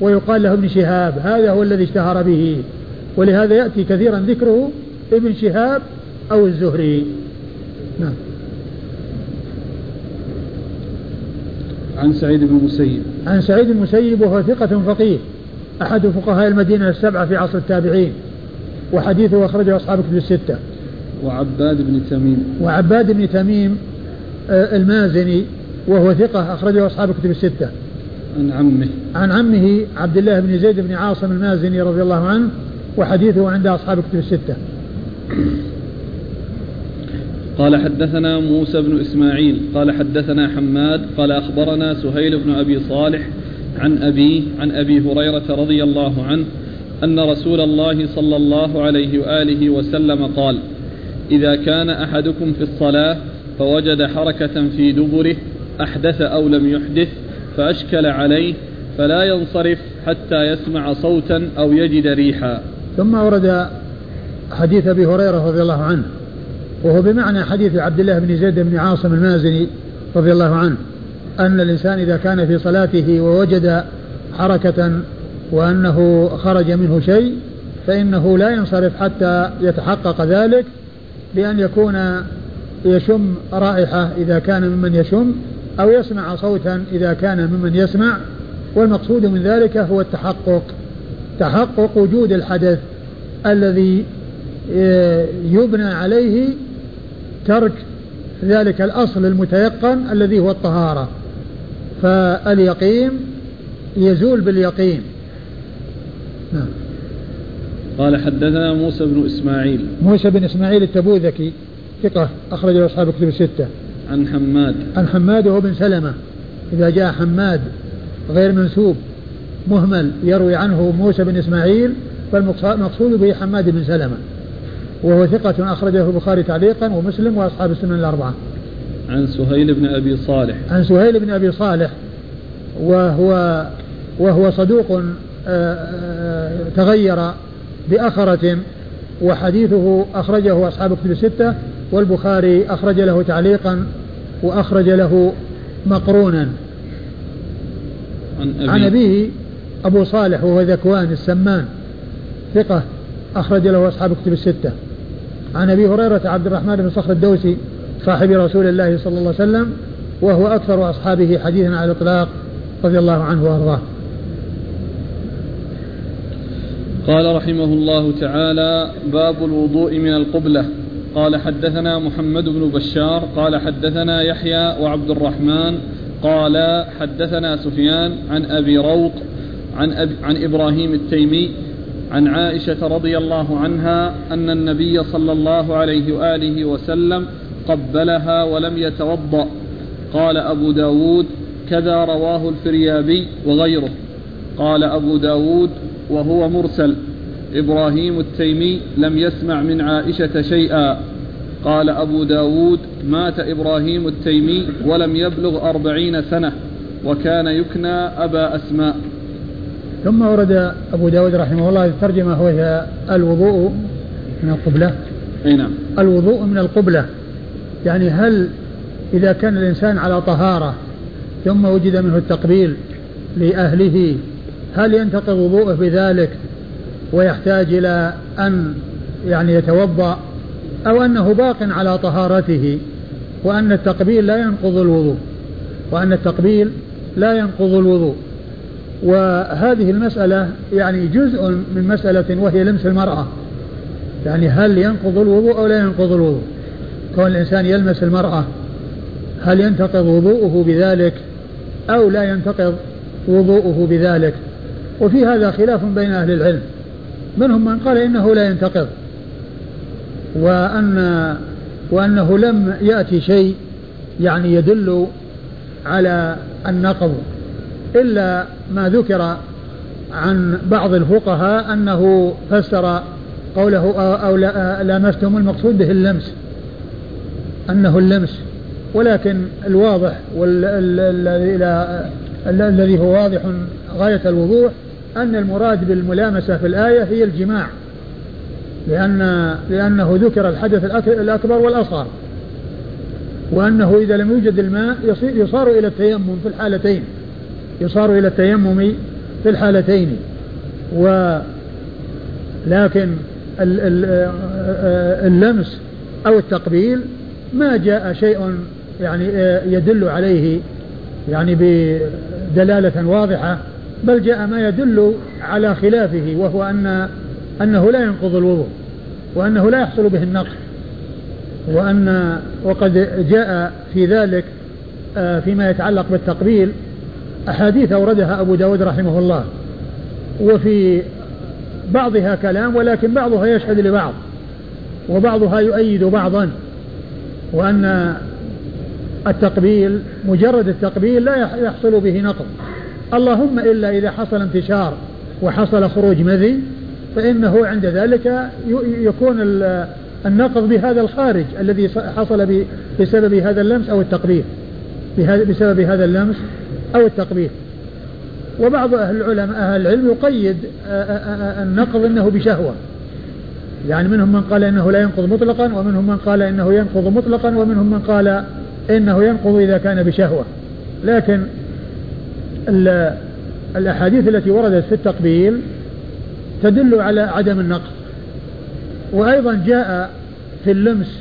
ويقال له ابن شهاب. هذا هو الذي اشتهر به. ولهذا يأتي كثيرا ذكره ابن شهاب أو الزهري. نعم. عن سعيد بن المسيب. عن سعيد بن المسيب وهو ثقة فقيه. أحد فقهاء المدينة السبعة في عصر التابعين وحديثه أخرجه أصحاب كتب الستة. وعباد بن تميم. وعباد بن تميم آه، المازني وهو ثقة أخرجه أصحاب الكتب الستة. عن عمه. عن عمه عبد الله بن زيد بن عاصم المازني رضي الله عنه وحديثه عند أصحاب الكتب الستة. قال حدثنا موسى بن إسماعيل قال حدثنا حماد قال أخبرنا سهيل بن أبي صالح عن أبيه عن أبي هريرة رضي الله عنه أن رسول الله صلى الله عليه وآله وسلم قال إذا كان أحدكم في الصلاة فوجد حركة في دبره أحدث أو لم يحدث فأشكل عليه فلا ينصرف حتى يسمع صوتا أو يجد ريحا. ثم ورد حديث أبي هريرة رضي الله عنه وهو بمعنى حديث عبد الله بن زيد بن عاصم المازني رضي الله عنه. أن الإنسان إذا كان في صلاته ووجد حركة وأنه خرج منه شيء فإنه لا ينصرف حتى يتحقق ذلك بأن يكون يشم رائحة إذا كان ممن يشم أو يسمع صوتا إذا كان ممن يسمع والمقصود من ذلك هو التحقق. تحقق وجود الحدث الذي آه، يبنى عليه ترك ذلك الأصل المتيقن الذي هو الطهارة. فاليقين يزول باليقين. نعم. قال حدثنا موسى بن إسماعيل. موسى بن إسماعيل التبوذكي ثقة أخرج أصحاب كتب الستة. عن حماد. عن حماد وهو بن سلمة. إذا جاء حماد غير منسوب مهمل يروي عنه موسى بن إسماعيل فالمقصود به حماد بن سلمة. وهو ثقة أخرجه البخاري تعليقا ومسلم وأصحاب السنن الأربعة. عن سهيل بن أبي صالح. عن سهيل بن أبي صالح وهو وهو صدوق آه، آه، تغير بأخرة وحديثه أخرجه أصحاب كتب الستة والبخاري أخرج له تعليقا وأخرج له مقرونا. عن أبيه, عن أبيه أبو صالح وهو ذكوان السمان ثقة أخرج له أصحاب كتب الستة. عن أبي هريرة عبد الرحمن بن صخر الدوسي صاحب رسول الله صلى الله عليه وسلم وهو أكثر أصحابه حديثا على الإطلاق رضي الله عنه وأرضاه. قال رحمه الله تعالى باب الوضوء من القبلة. قال حدثنا محمد بن بشار قال حدثنا يحيى وعبد الرحمن قال حدثنا سفيان عن أبي روق عن, أبي عن إبراهيم التيمي عن عائشة رضي الله عنها أن النبي صلى الله عليه وآله وسلم قبلها ولم يتوضأ. قال أبو داود كذا رواه الفريابي وغيره. قال أبو داود وهو مرسل. إبراهيم التيمي لم يسمع من عائشة شيئا. قال أبو داود مات إبراهيم التيمي ولم يبلغ أربعين سنة وكان يكنى أبا أسماء. ثم ورد أبو داود رحمه الله الترجمة وهي الوضوء من القبلة. أي نعم. الوضوء من القبلة. يعني هل إذا كان الإنسان على طهارة ثم وجد منه التقبيل لأهله هل ينتقض وضوءه بذلك ويحتاج إلى أن يعني يتوضأ أو أنه باق على طهارته وأن التقبيل لا ينقض الوضوء؟ وأن التقبيل لا ينقض الوضوء. وهذه المسألة يعني جزء من مسألة وهي لمس المرأة. يعني هل ينقض الوضوء أو لا ينقض الوضوء؟ كون الإنسان يلمس المرأة هل ينتقض وضوءه بذلك أو لا ينتقض وضوءه بذلك؟ وفي هذا خلاف بين أهل العلم. منهم من قال إنه لا ينتقض. وأن وأنه لم يأتي شيء يعني يدل على النقض إلا ما ذكر عن بعض الفقهاء أنه فسر قوله أو لامستم المقصود به اللمس. أنه اللمس ولكن الواضح والذي هو واضح غاية الوضوح أن المراد بالملامسة في الآية هي الجماع لأن لأنه ذكر الحدث الأكبر والأصغر وأنه إذا لم يوجد الماء يصار إلى التيمم في الحالتين يصار إلى التيمم في الحالتين و لكن اللمس أو التقبيل ما جاء شيء يعني يدل عليه يعني بدلالة واضحة بل جاء ما يدل على خلافه وهو أن أنه لا ينقض الوضوء وأنه لا يحصل به النقض وأن وقد جاء في ذلك آه، فيما يتعلق بالتقبيل أحاديث أوردها أبو داود رحمه الله وفي بعضها كلام ولكن بعضها يشهد لبعض وبعضها يؤيد بعضا. وأن التقبيل مجرد التقبيل لا يحصل به نقض. اللهم إلا إذا حصل انتشار وحصل خروج مذي فإنه عند ذلك يكون النقض بهذا الخارج الذي حصل بسبب هذا اللمس أو التقبيل. بسبب هذا اللمس أو التقبيل. وبعض أهل العلماء أهل العلم يقيد النقض أنه بشهوة. يعني منهم من قال إنه لا ينقض مطلقا ومنهم من قال إنه ينقض مطلقا ومنهم من قال إنه ينقض إذا كان بشهوة. لكن الأحاديث التي وردت في التقبيل تدل على عدم النقض. وأيضا جاء في اللمس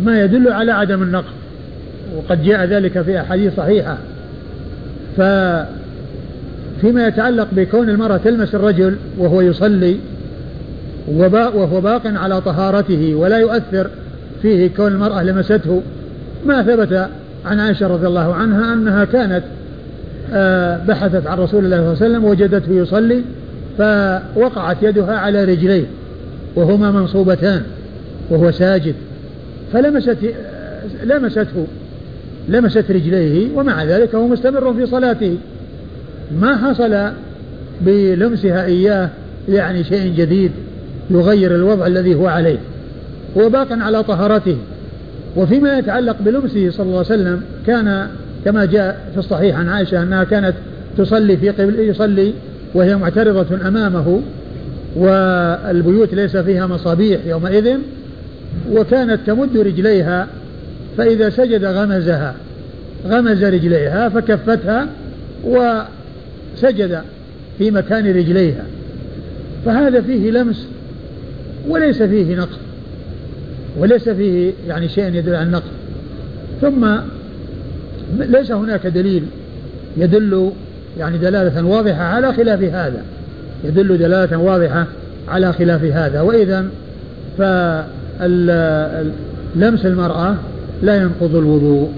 ما يدل على عدم النقض. وقد جاء ذلك في أحاديث صحيحة. ففيما يتعلق بكون المرأة تلمس الرجل وهو يصلي وهو باق على طهارته ولا يؤثر فيه كون المرأة لمسته. ما ثبت عن عائشة رضي الله عنها أنها كانت آه، بحثت عن رسول الله صلى الله عليه وسلم وجدته يصلي فوقعت يدها على رجليه وهما منصوبتان وهو ساجد فلمست لمسته لمست رجليه ومع ذلك هو مستمر في صلاته. ما حصل بلمسها إياه يعني شيء جديد. يغير الوضع الذي هو عليه هو باق على طهارته. وفيما يتعلق بلمسه صلى الله عليه وسلم كان كما جاء في الصحيح عن عائشة أنها كانت تصلي في قبل يصلي وهي معترضة أمامه والبيوت ليس فيها مصابيح يومئذ وكانت تمد رجليها فإذا سجد غمزها غمز رجليها فكفتها وسجد في مكان رجليها. فهذا فيه لمس وليس فيه نقص. وليس فيه يعني شيء يدل على النقص. ثم ليس هناك دليل يدل يعني دلالة واضحة على خلاف هذا. يدل دلالة واضحة على خلاف هذا. وإذا فلمس المرأة لا ينقض الوضوء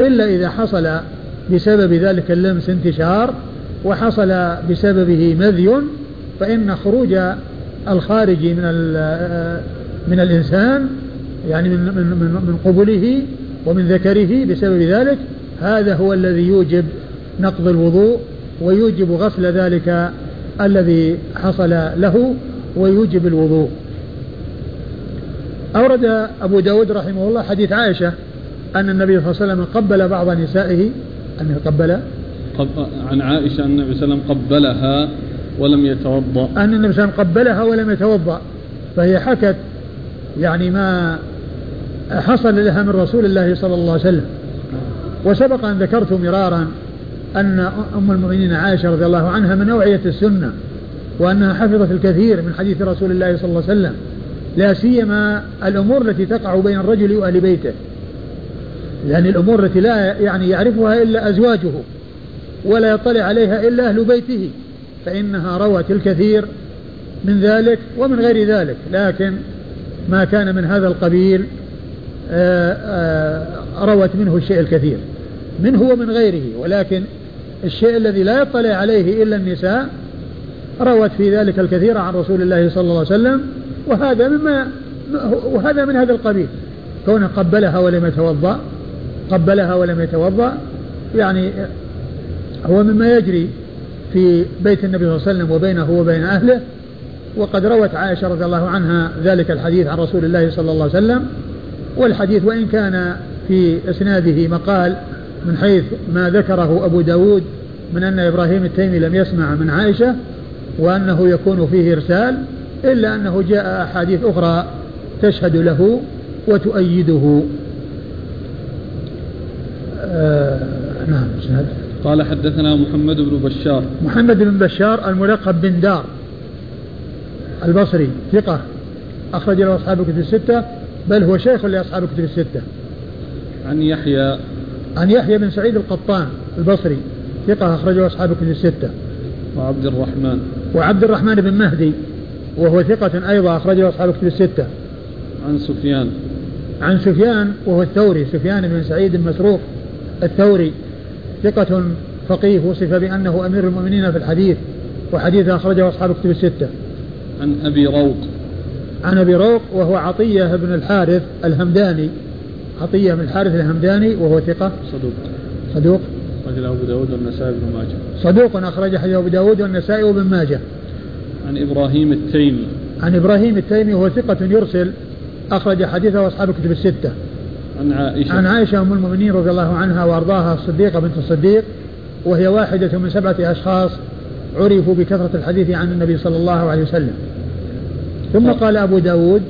إلا إذا حصل بسبب ذلك اللمس انتشار وحصل بسببه مذي فإن خروج الخارج من من الإنسان يعني من من من قبله ومن ذكره بسبب ذلك هذا هو الذي يوجب نقض الوضوء ويوجب غسل ذلك الذي حصل له ويوجب الوضوء. أورد أبو داود رحمه الله حديث عائشة أن النبي صلى الله عليه وسلم قبل بعض نسائه أنه قبل؟ عن عائشة أن النبي صلى الله عليه وسلم قبلها ولم يتوضأ. أن النبي صلى الله عليه وسلم قبلها ولم يتوضأ. فهي حكت يعني ما حصل لها من رسول الله صلى الله عليه وسلم. وسبق أن ذكرت مرارا أن أم المؤمنين عائشة رضي الله عنها من أوعية السنة وأنها حفظت الكثير من حديث رسول الله صلى الله عليه وسلم. لا سيما الأمور التي تقع بين الرجل وأهل بيته. يعني الأمور التي لا يعني يعرفها إلا أزواجه ولا يطلع عليها إلا أهل بيته. فإنها روت الكثير من ذلك ومن غير ذلك لكن ما كان من هذا القبيل آه، آه، روت منه الشيء الكثير. منه ومن غيره ولكن الشيء الذي لا يطلع عليه إلا النساء روت في ذلك الكثير عن رسول الله صلى الله عليه وسلم وهذا مما وهذا من هذا القبيل. كونه قبلها ولم يتوضأ قبلها ولم يتوضأ يعني هو مما يجري في بيت النبي صلى الله عليه وسلم وبينه وبين أهله وقد روت عائشة رضي الله عنها ذلك الحديث عن رسول الله صلى الله عليه وسلم. والحديث وإن كان في إسناده مقال من حيث ما ذكره أبو داود من أن إبراهيم التيمي لم يسمع من عائشة وأنه يكون فيه إرسال إلا أنه جاء أحاديث أخرى تشهد له وتؤيده. آه نعم قال حدثنا محمد بن بشار. محمد بن بشار الملقب بن دار. البصري ثقة. أخرج له أصحاب الكتب الستة بل هو شيخ لأصحاب الكتب الستة. عن يحيى. عن يحيى بن سعيد القطان البصري ثقة. أخرجه أصحاب الكتب الستة. وعبد الرحمن. وعبد الرحمن بن مهدي وهو ثقة أيضا أخرجه أصحاب الكتب الستة. عن سفيان. عن سفيان وهو الثوري سفيان بن سعيد بن مسروق الثوري. ثقة فقيه وصف بأنه أمير المؤمنين في الحديث وحديث أخرجه أصحاب كتب الستة. عن أبي روق. عن أبي روق وهو عطية بن الحارث الهمداني. عطية بن الحارث الهمداني وهو ثقة. صدوق. صدوق. أخرجه أبو داود والنسائي بن ماجه. صدوق أخرج حديث أبو داود والنسائي وابن ماجه. عن إبراهيم التيمي. عن إبراهيم التيمي وهو ثقة يرسل أخرج حديثه أصحاب الكتب الستة. عن عائشة. عن عائشة أم المؤمنين رضي الله عنها وأرضاها الصديقة بنت الصديق وهي واحدة من سبعة أشخاص عرفوا بكثرة الحديث عن النبي صلى الله عليه وسلم. ثم قال أبو داود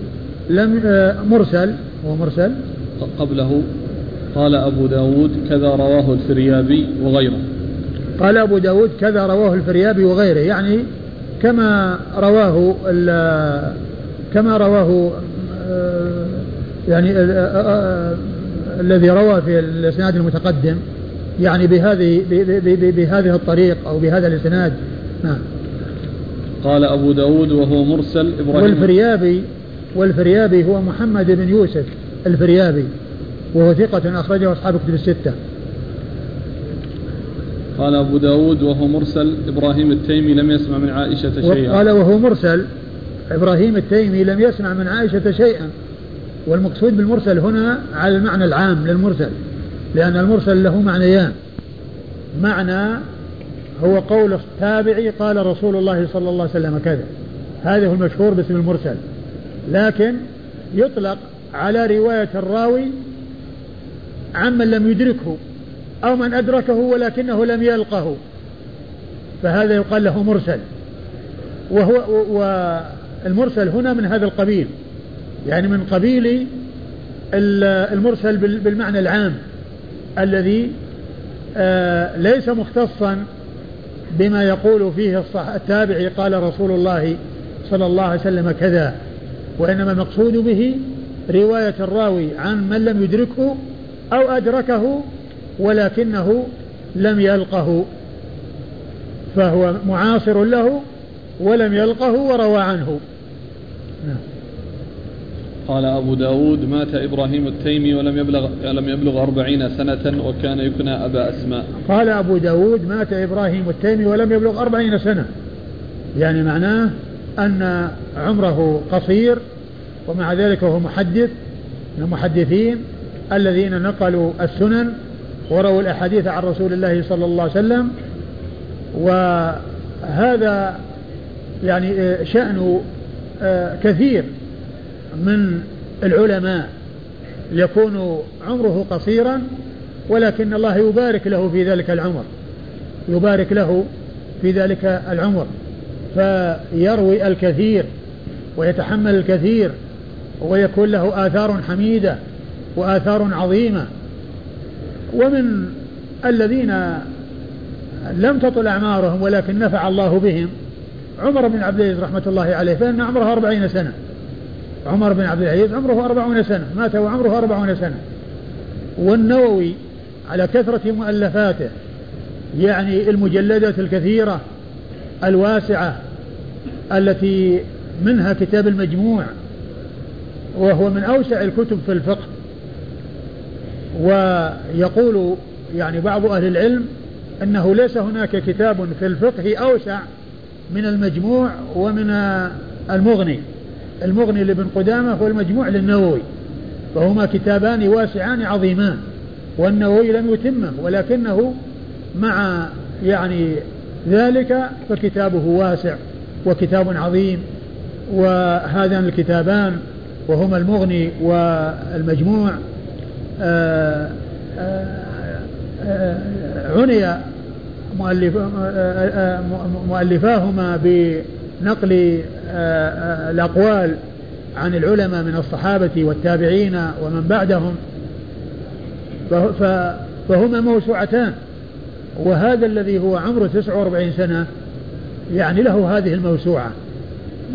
لم آه، مرسل هو مرسل. قبله قال أبو داود كذا رواه الفريابي وغيره. قال أبو داود كذا رواه الفريابي وغيره. يعني كما رواه كما رواه آه، يعني آه، الذي روى في الإسناد المتقدم يعني بهذه بهذه الطريق أو بهذا الإسناد. نعم. قال أبو داود وهو مرسل إبراهيم. والفريابي والفريابي هو محمد بن يوسف الفريابي وهو ثقة أخرجه أصحاب كتب الستة. قال أبو داود وهو مرسل إبراهيم التيمي لم يسمع من عائشة شيئا. قال وهو مرسل إبراهيم التيمي لم يسمع من عائشة شيئا. والمقصود بالمرسل هنا على المعنى العام للمرسل لأن المرسل له معنيان. معنى هو قول التابعي قال رسول الله صلى الله عليه وسلم كذا. هذا هو المشهور باسم المرسل. لكن يطلق على رواية الراوي عمن لم يدركه أو من أدركه ولكنه لم يلقه. فهذا يقال له مرسل. وهو والمرسل هنا من هذا القبيل. يعني من قبيل المرسل بالمعنى العام الذي آه، ليس مختصا بما يقول فيه التابعي قال رسول الله صلى الله عليه وسلم كذا وإنما المقصود به رواية الراوي عن من لم يدركه أو أدركه ولكنه لم يلقه فهو معاصر له ولم يلقه وروى عنه. نعم. قال أبو داود مات إبراهيم التيمي ولم يبلغ لم يبلغ أربعين سنة وكان يكنى أبا أسماء. قال أبو داود مات إبراهيم التيمي ولم يبلغ أربعين سنة. يعني معناه أن عمره قصير ومع ذلك هو محدث من المحدثين الذين نقلوا السنن ورووا الأحاديث عن رسول الله صلى الله عليه وسلم. وهذا يعني شأن آه، كثير. من العلماء يكون عمره قصيرا ولكن الله يبارك له في ذلك العمر يبارك له في ذلك العمر. فيروي الكثير ويتحمل الكثير ويكون له آثار حميدة وآثار عظيمة. ومن الذين لم تطل أعمارهم ولكن نفع الله بهم عمر بن عبد العزيز رحمة الله عليه فإن عمره أربعين سنة. عمر بن عبد العزيز عمره أربعون سنة مات وعمره أربعون سنة. والنووي على كثرة مؤلفاته يعني المجلدات الكثيرة الواسعة التي منها كتاب المجموع وهو من أوسع الكتب في الفقه. ويقول يعني بعض أهل العلم أنه ليس هناك كتاب في الفقه أوسع من المجموع ومن المغني. المغني لابن قدامة والمجموع للنووي فهما كتابان واسعان عظيمان والنووي لم يتمه ولكنه مع يعني ذلك فكتابه واسع وكتاب عظيم وهذان الكتابان وهما المغني والمجموع آه، آه، آه، عني مؤلف مؤلفاهما بنقل الأقوال عن العلماء من الصحابة والتابعين ومن بعدهم فهما موسوعتان. وهذا الذي هو عمره 49 سنة يعني له هذه الموسوعة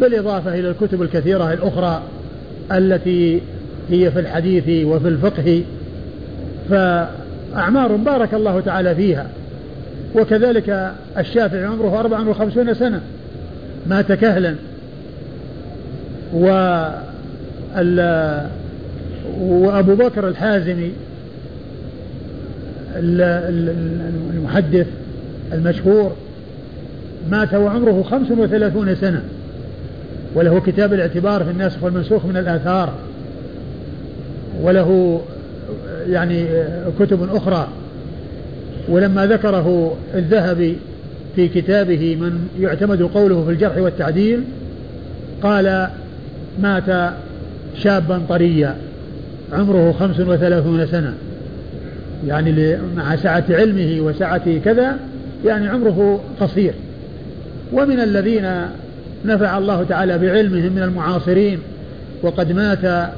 بالإضافة إلى الكتب الكثيرة الأخرى التي هي في الحديث وفي الفقه. فأعمار بارك الله تعالى فيها. وكذلك الشافعي عمره 54 سنة مات كهلا. و وأبو بكر الحازمي المحدث المشهور مات وعمره خمس وثلاثون سنة وله كتاب الاعتبار في الناسخ والمنسوخ من الآثار وله يعني كتب أخرى ولما ذكره الذهبي في كتابه من يعتمد قوله في الجرح والتعديل قال مات شابا طريا. عمره خمس وثلاثون سنة. يعني مع سعة علمه وسعة كذا يعني عمره قصير. ومن الذين نفع الله تعالى بعلمهم من المعاصرين وقد مات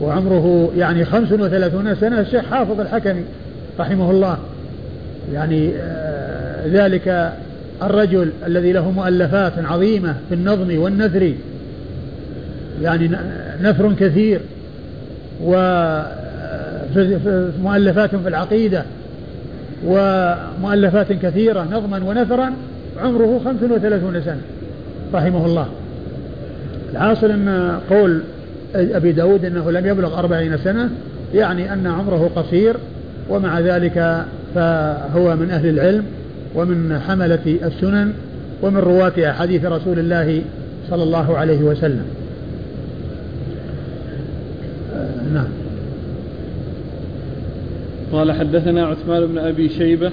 وعمره يعني خمس وثلاثون سنة الشيخ حافظ الحكمي رحمه الله. يعني آه ذلك الرجل الذي له مؤلفات عظيمة في النظم والنثر. يعني نثر كثير ومؤلفات في العقيدة ومؤلفات كثيرة نظما ونثرا عمره خمس وثلاثون سنة رحمه الله. الحاصل أن قول أبي داود أنه لم يبلغ أربعين سنة يعني أن عمره قصير ومع ذلك فهو من أهل العلم ومن حملة السنن ومن رواة أحاديث رسول الله صلى الله عليه وسلم آه نعم. قال حدثنا عثمان بن أبي شيبة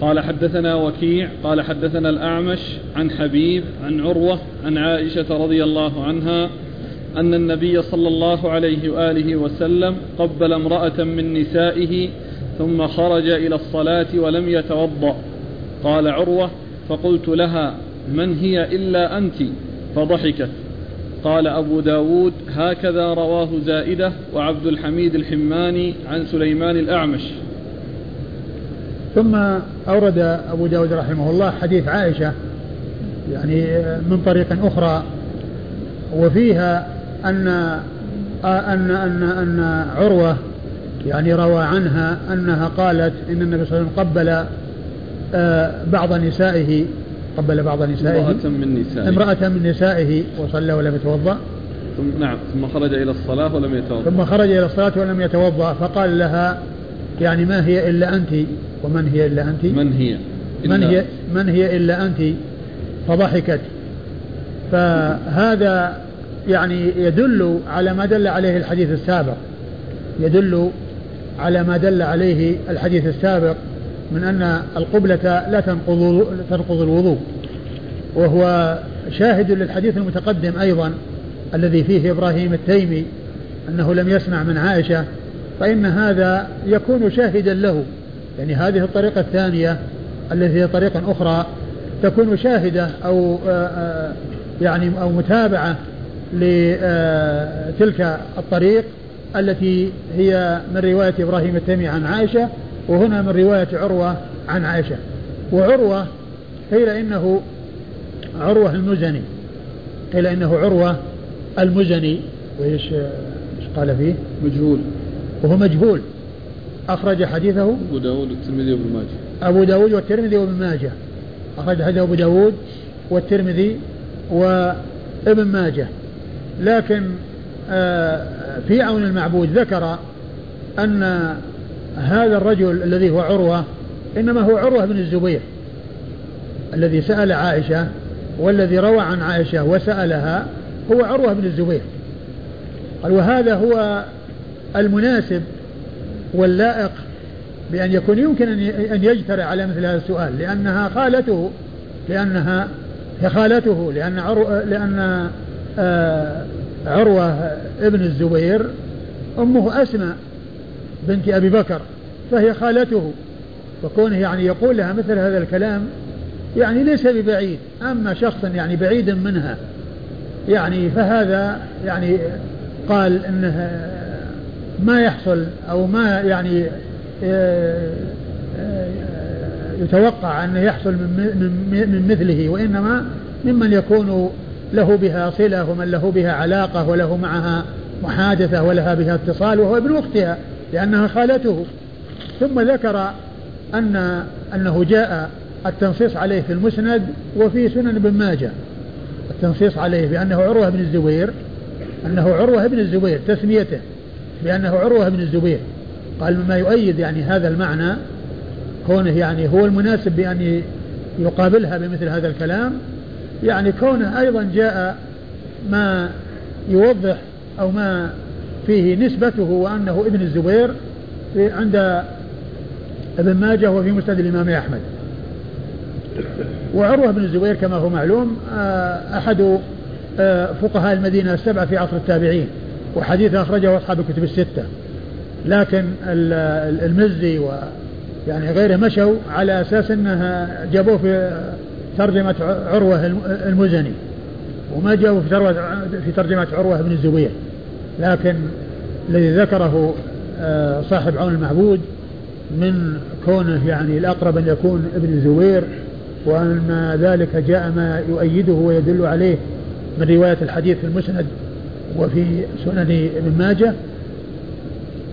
قال حدثنا وكيع قال حدثنا الأعمش عن حبيب عن عروة عن عائشة رضي الله عنها أن النبي صلى الله عليه وآله وسلم قبل امرأة من نسائه ثم خرج إلى الصلاة ولم يتوضأ. قال عروة فقلت لها من هي إلا أنت؟ فضحكت. قال أبو داود هكذا رواه زائدة وعبد الحميد الحماني عن سليمان الأعمش. ثم أورد أبو داود رحمه الله حديث عائشة يعني من طريق أخرى وفيها أن أن أن أن عروة يعني روى عنها أنها قالت إن النبي صلى الله عليه وسلم قبل آه، بعض نسائه قبل بعض نسائه. امرأة من نسائه. امرأة من نسائه وصلى ولم يتوضأ. ثم نعم ثم خرج إلى الصلاة ولم يتوضأ. ثم خرج إلى الصلاة ولم يتوضأ. فقال لها يعني ما هي إلا أنت؟ ومن هي إلا أنت؟ من هي؟ إلا من هي؟ من هي إلا أنت؟ فضحكت. فهذا يعني يدل على ما دل عليه الحديث السابق. يدل على ما دل عليه الحديث السابق. من أن القبلة لا تنقض تنقض الوضوء. وهو شاهد للحديث المتقدم أيضا الذي فيه إبراهيم التيمي أنه لم يسمع من عائشة فإن هذا يكون شاهدا له. يعني هذه الطريقة الثانية التي هي طريقة أخرى تكون شاهدة أو يعني أو متابعة لتلك الطريق التي هي من رواية إبراهيم التيمي عن عائشة. وهنا من رواية عروة عن عائشة. وعروة قيل إنه عروة المزني. قيل إنه عروة المزني. وإيش إيش قال فيه؟ مجهول. وهو مجهول. أخرج حديثه أبو داود والترمذي وابن ماجه. أبو داود والترمذي وابن ماجه. أخرج حديثه أبو داود والترمذي وابن ماجه. لكن آه، في عون المعبود ذكر أن هذا الرجل الذي هو عروة إنما هو عروة بن الزبير الذي سأل عائشة والذي روى عن عائشة وسألها هو عروة بن الزبير. قال وهذا هو المناسب واللائق بأن يكون يمكن أن يجترئ على مثل هذا السؤال لأنها خالته لأنها هي خالته لأن عروة لأن آه، عروة ابن الزبير أمه أسماء بنت أبي بكر فهي خالته. وكونه يعني يقول لها مثل هذا الكلام يعني ليس ببعيد أما شخص يعني بعيد منها. يعني فهذا يعني قال إنه ما يحصل أو ما يعني آه، آه، يتوقع أنه يحصل من من مثله وإنما ممن يكون له بها صلة ومن له بها علاقة وله معها محادثة ولها بها اتصال وهو ابن أختها. لأنها خالته. ثم ذكر أن أنه جاء التنصيص عليه في المسند وفي سنن ابن ماجه. التنصيص عليه بأنه عروة بن الزبير أنه عروة بن الزبير تسميته بأنه عروة بن الزبير. قال مما يؤيد يعني هذا المعنى كونه يعني هو المناسب بأن يقابلها بمثل هذا الكلام. يعني كونه أيضا جاء ما يوضح أو ما فيه نسبته وأنه ابن الزبير في عند ابن ماجه وفي مسند الإمام أحمد. وعروة بن الزبير كما هو معلوم آه، أحد آه، فقهاء المدينة السبعة في عصر التابعين وحديث أخرجه أصحاب الكتب الستة. لكن المزي و يعني غيره مشوا على أساس أنها جابوه في ترجمة عروة المزني وما جابوا في, ترجمة عروة بن الزبير. لكن الذي ذكره آه، صاحب عون المعبود من كونه يعني الأقرب أن يكون ابن الزبير وأن ذلك جاء ما يؤيده ويدل عليه من رواية الحديث في المسند وفي سنن ابن ماجه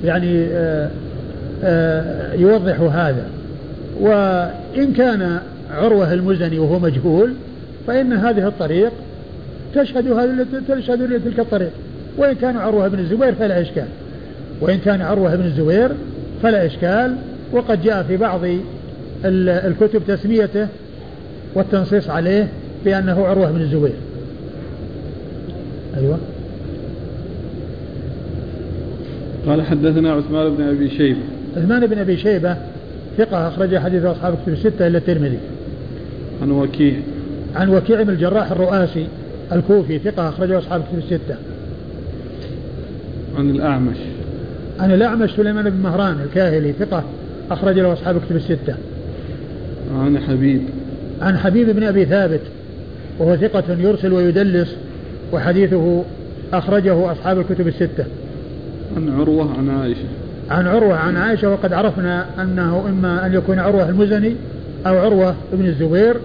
يعني آه، آه، يوضح هذا. وإن كان عروة المزني وهو مجهول فإن هذه الطريق تشهد هذه تشهد لتلك الطريق. وإن كان عروة بن الزبير فلا إشكال. وإن كان عروة بن الزبير فلا إشكال. وقد جاء في بعض الكتب تسميته والتنصيص عليه بأنه عروة بن الزبير. أيوة. قال حدثنا عثمان بن أبي شيبة. عثمان بن أبي شيبة ثقة أخرج حديث أصحاب كتب الستة إلا الترمذي. عن وكيع. عن وكيع بن الجراح الرؤاسي الكوفي ثقة أخرجه أصحاب كتب الستة. عن الأعمش. عن الأعمش سليمان بن مهران الكاهلي ثقة أخرج له أصحاب كتب الستة. عن حبيب. عن حبيب بن أبي ثابت وهو ثقة يرسل ويدلس وحديثه أخرجه أصحاب الكتب الستة. عن عروة عن عائشة. عن عروة عن عائشة وقد عرفنا أنه إما أن يكون عروة المزني أو عروة بن الزبير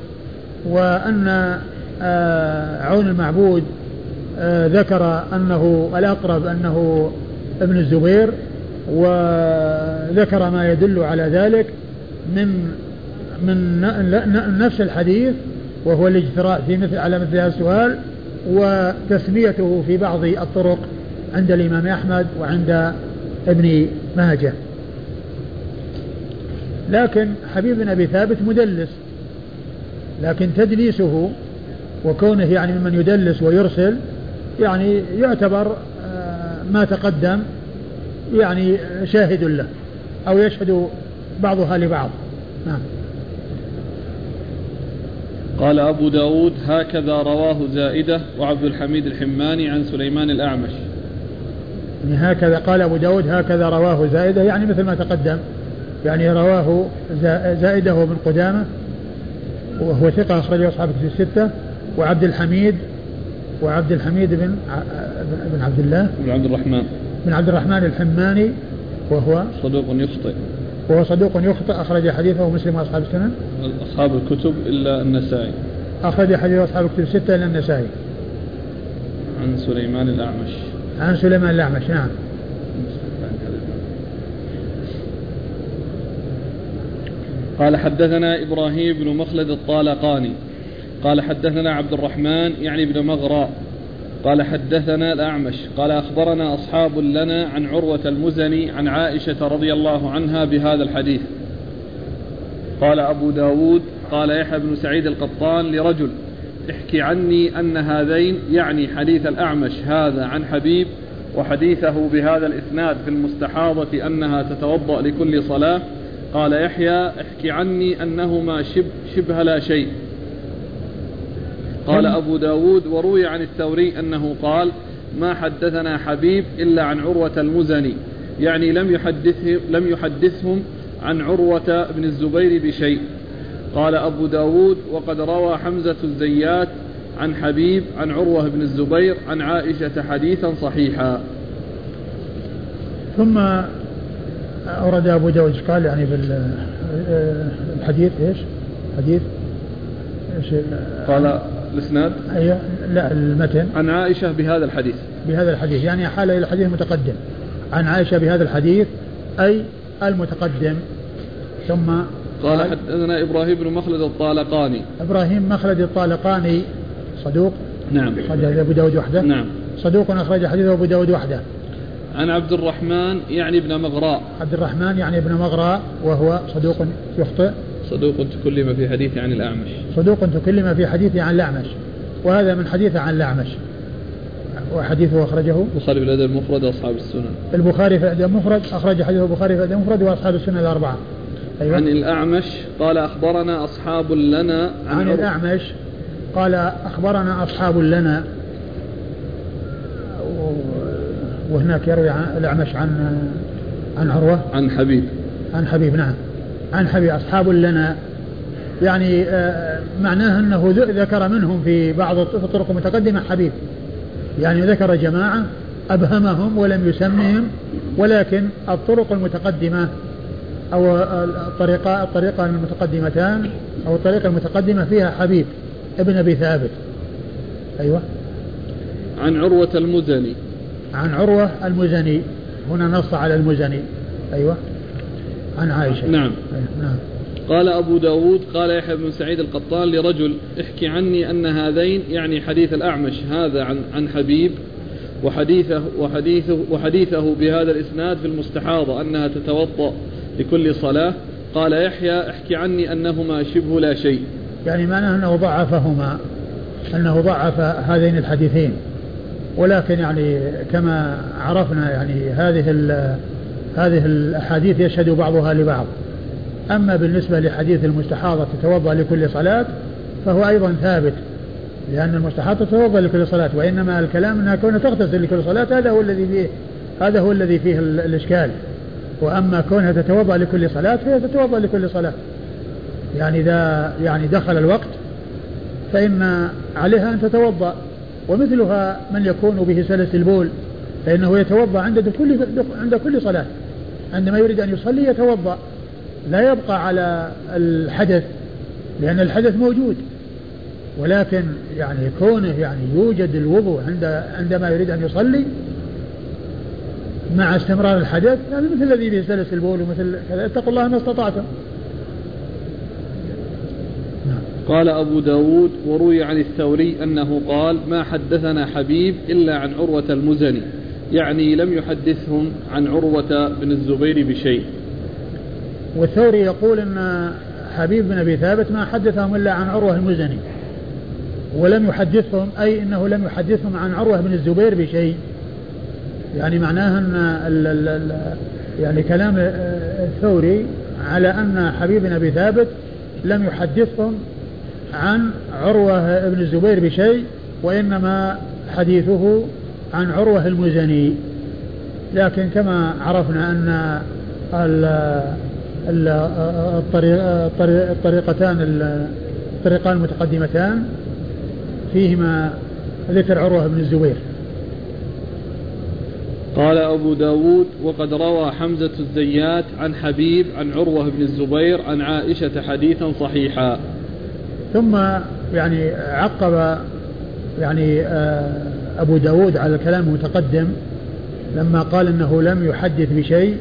وأن آه، عون المعبود ذكر أنه الأقرب أنه ابن الزبير وذكر ما يدل على ذلك من من نفس الحديث وهو الاجتراء في مثل على مثل هذا السؤال وتسميته في بعض الطرق عند الإمام أحمد وعند ابن ماجه. لكن حبيب بن أبي ثابت مدلس لكن تدليسه وكونه يعني ممن يدلس ويرسل يعني يعتبر آه، ما تقدم يعني شاهد له أو يشهد بعضها لبعض. نعم. قال أبو داود هكذا رواه زائدة وعبد الحميد الحماني عن سليمان الأعمش. يعني هكذا قال أبو داود هكذا رواه زائدة يعني مثل ما تقدم يعني رواه زائدة وابن قدامة وهو ثقة أخرجه أصحاب في الستة وعبد الحميد وعبد الحميد بن بن عبد الله. بن عبد الرحمن. بن عبد الرحمن الحماني وهو صدوق يخطئ. وهو صدوق يخطئ. أخرج حديثه مسلم وأصحاب السنن. أصحاب الكتب إلا النسائي. أخرج حديث أصحاب الكتب الستة إلا النسائي. عن سليمان الأعمش. عن سليمان الأعمش نعم. قال حدثنا إبراهيم بن مخلد الطالقاني. قال حدثنا عبد الرحمن يعني بن مغرى قال حدثنا الأعمش قال أخبرنا أصحاب لنا عن عروة المزني عن عائشة رضي الله عنها بهذا الحديث. قال أبو داود قال يحيى بن سعيد القطان لرجل احكي عني أن هذين يعني حديث الأعمش هذا عن حبيب وحديثه بهذا الإسناد في المستحاضة أنها تتوضأ لكل صلاة. قال يحيى احكي عني أنهما شب شبه لا شيء. قال أبو داود وروي عن الثوري أنه قال ما حدثنا حبيب إلا عن عروة المزني. يعني لم يحدثهم, لم يحدثهم عن عروة بن الزبير بشيء. قال أبو داود وقد روى حمزة الزيات عن حبيب عن عروة بن الزبير عن عائشة حديثا صحيحا. ثم أورد أبو داود قال يعني بالحديث إيش؟ حديث إيش؟ قال الإسناد؟ أيوه لا المتن. عن عائشة بهذا الحديث. بهذا الحديث يعني حال إلى الحديث المتقدم. عن عائشة بهذا الحديث أي المتقدم. ثم قال حدثنا إبراهيم بن مخلد الطالقاني. إبراهيم مخلد الطالقاني صدوق. نعم. أخرج أبو داود وحده. نعم. صدوق أخرج حديثه أبو داود وحده. عن عبد الرحمن يعني ابن مغراء. عبد الرحمن يعني ابن مغراء وهو صدوق يخطئ. صدوق تكلم في حديث عن الأعمش. صدوق تكلم في حديثه عن الأعمش. وهذا من حديثه عن الأعمش. وحديثه أخرجه البخاري في الأدب المفرد وأصحاب السنن. البخاري في الأدب المفرد أخرج حديثه البخاري في الأدب المفرد وأصحاب السنن الأربعة. أيوة. عن الأعمش قال أخبرنا أصحاب لنا عن, عن الأعمش قال أخبرنا أصحاب لنا. وهناك يروي الأعمش عن عن عروة. عن حبيب. عن حبيب نعم. عن حبيب أصحاب لنا. يعني آه، معناه أنه ذكر منهم في بعض الطرق المتقدمة حبيب. يعني ذكر جماعة أبهمهم ولم يسمهم ولكن الطرق المتقدمة أو الطريقة الطريقة المتقدمتان أو الطريقة المتقدمة فيها حبيب ابن أبي ثابت. أيوة. عن عروة المزني. عن عروة المزني. هنا نص على المزني. أيوة. عن عائشة. نعم. أيوة. نعم. قال أبو داود قال يحيى بن سعيد القطان لرجل احكي عني أن هذين يعني حديث الأعمش هذا عن, عن حبيب وحديثه, وحديثه, وحديثه بهذا الإسناد في المستحاضة أنها تتوضأ لكل صلاة. قال يحيى احكي عني أنهما شبه لا شيء. يعني معناه أنه ضعفهما أنه ضعف هذين الحديثين. ولكن يعني كما عرفنا يعني هذه هذه الأحاديث يشهد بعضها لبعض. أما بالنسبة لحديث المستحاضة تتوضأ لكل صلاة فهو أيضا ثابت لأن المستحاضة تتوضأ لكل صلاة وإنما الكلام أنها كونها تغتسل لكل صلاة هذا هو الذي فيه هذا هو الذي فيه الإشكال. وأما كونها تتوضأ لكل صلاة فهي تتوضأ لكل صلاة. يعني إذا يعني دخل الوقت فإن عليها أن تتوضأ. ومثلها من يكون به سلس البول فإنه يتوضأ عند كل عند كل صلاة. عندما يريد أن يصلي يتوضأ. لا يبقى على الحدث لأن الحدث موجود. ولكن يعني كونه يعني يوجد الوضوء عند عندما يريد أن يصلي مع استمرار الحدث يعني مثل الذي به سلس البول ومثل كذا. اتقوا الله ما استطعتم. قال أبو داود وروي عن الثوري أنه قال ما حدثنا حبيب إلا عن عروة المزني. يعني لم يحدثهم عن عروة بن الزبير بشيء. والثوري يقول أن حبيب بن أبي ثابت ما حدثهم إلا عن عروة المزني ولم يحدثهم أي أنه لم يحدثهم عن عروة بن الزبير بشيء. يعني معناها أن ال ال ال يعني كلام الثوري على أن حبيب بن أبي ثابت لم يحدثهم عن عروة بن الزبير بشيء وإنما حديثه عن عروة المزني. لكن كما عرفنا أن الطريقتان الطريقان المتقدمتان فيهما ذكر عروة بن الزبير. قال أبو داود وقد روى حمزة الزيات عن حبيب عن عروة بن الزبير عن عائشة حديثا صحيحا. ثم يعني عقب يعني آه، أبو داود على الكلام المتقدم لما قال أنه لم يحدث بشيء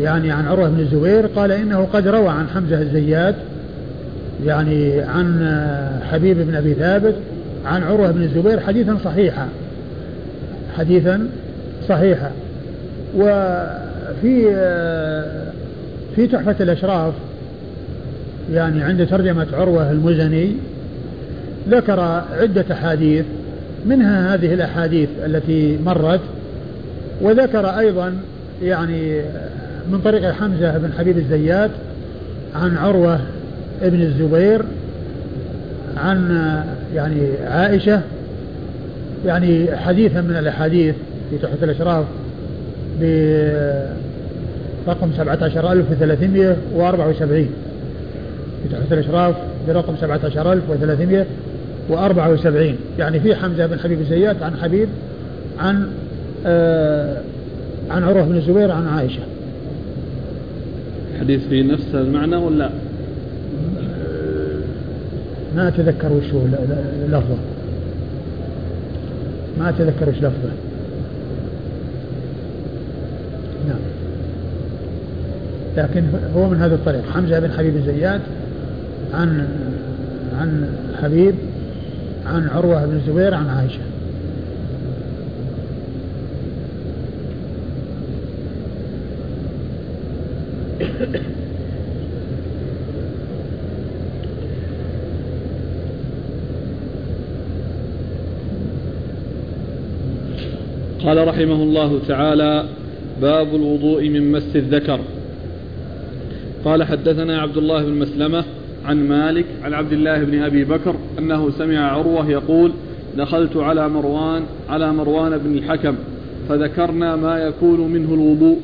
يعني عن عروة بن الزبير قال إنه قد روى عن حمزة الزيات يعني عن حبيب بن أبي ثابت عن عروة بن الزبير حديثا صحيحا حديثا صحيحا. وفي في تحفة الأشراف يعني عند ترجمة عروة المزني ذكر عدة أحاديث منها هذه الأحاديث التي مرت وذكر أيضا يعني من طريق حمزة بن حبيب الزيات عن عروة ابن الزبير عن يعني عائشة يعني حديثا من الأحاديث في تحفة الأشراف برقم 17374 في تحفة الإشراف برقم 17374 يعني في حمزة بن حبيب الزيات عن حبيب عن آه عن عروة بن الزبير عن عائشة. الحديث في نفس المعنى ولا؟ ما أتذكر وش هو لفظه. ما أتذكر وش لفظه. نعم. لكن هو من هذا الطريق. حمزة بن حبيب الزيات عن عن حبيب عن عروة بن الزبير عن عائشة. قال رحمه الله تعالى باب الوضوء من مس الذكر. قال حدثنا عبد الله بن مسلمة عن مالك عن عبد الله بن أبي بكر أنه سمع عروة يقول دخلت على مروان على مروان بن الحكم فذكرنا ما يكون منه الوضوء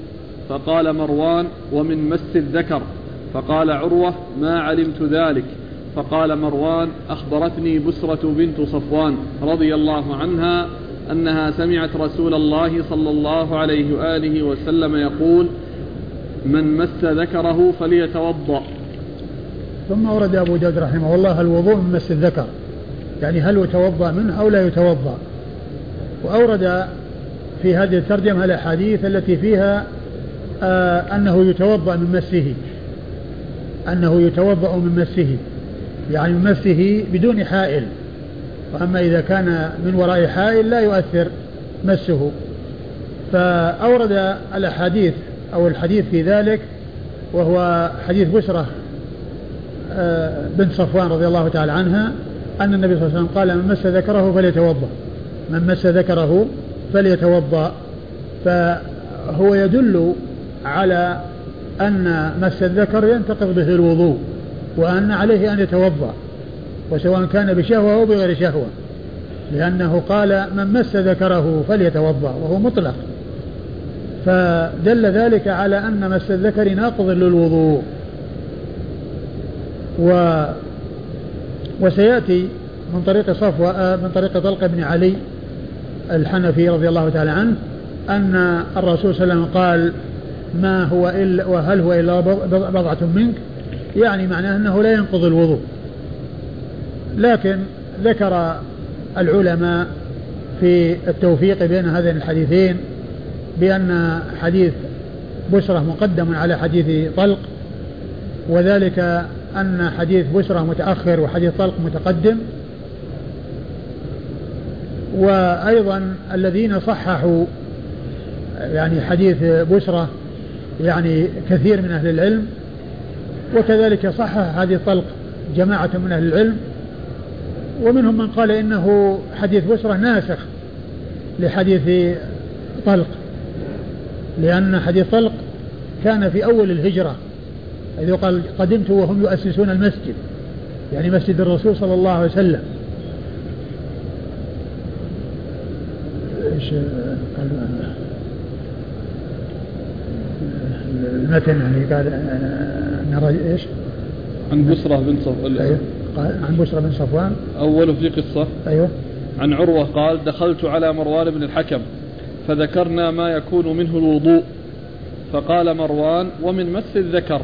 فقال مروان ومن مس الذكر فقال عروة ما علمت ذلك فقال مروان أخبرتني بسرة بنت صفوان رضي الله عنها أنها سمعت رسول الله صلى الله عليه وآله وسلم يقول من مس ذكره فليتوضأ ثم ورد أبو داود رحمه الله الوضوء من مس الذكر. يعني هل يتوضأ منه أو لا يتوضأ؟ وأورد في هذه الترجمة الأحاديث التي فيها آه أنه يتوضأ من مسه. أنه يتوضأ من مسه. يعني من مسه بدون حائل. وأما إذا كان من وراء حائل لا يؤثر مسه. فأورد الأحاديث أو الحديث في ذلك وهو حديث بشرة. بنت صفوان رضي الله تعالى عنها أن النبي صلى الله عليه وسلم قال من مس ذكره فليتوضأ. من مس ذكره فليتوضأ. فهو يدل على أن مس الذكر ينتقض به الوضوء وأن عليه أن يتوضأ وسواء كان بشهوة أو بغير شهوة لأنه قال من مس ذكره فليتوضأ. وهو مطلق. فدل ذلك على أن مس الذكر ناقض للوضوء. و وسيأتي من طريق صفوة من طريق طلق بن علي الحنفي رضي الله تعالى عنه أن الرسول صلى الله عليه وسلم قال ما هو إلا وهل هو إلا بضعة منك؟ يعني معناه أنه لا ينقض الوضوء. لكن ذكر العلماء في التوفيق بين هذين الحديثين بأن حديث بشرة مقدم على حديث طلق وذلك أن حديث بشرة متأخر وحديث طلق متقدم. وأيضا الذين صححوا يعني حديث بشرة يعني كثير من أهل العلم وكذلك صحح حديث طلق جماعة من أهل العلم ومنهم من قال إنه حديث بشرة ناسخ لحديث طلق لأن حديث طلق كان في أول الهجرة. إذ قال قدمت وهم يؤسسون المسجد يعني مسجد الرسول صلى الله عليه وسلم. إيش قال؟ المتن يعني قال نرى إيش؟ عن بسرة بن صفوان أيوه. قال عن بسرة بن صفوان. أول في قصة. أيوه. عن عروة قال دخلت على مروان بن الحكم فذكرنا ما يكون منه الوضوء. فقال مروان ومن مس الذكر.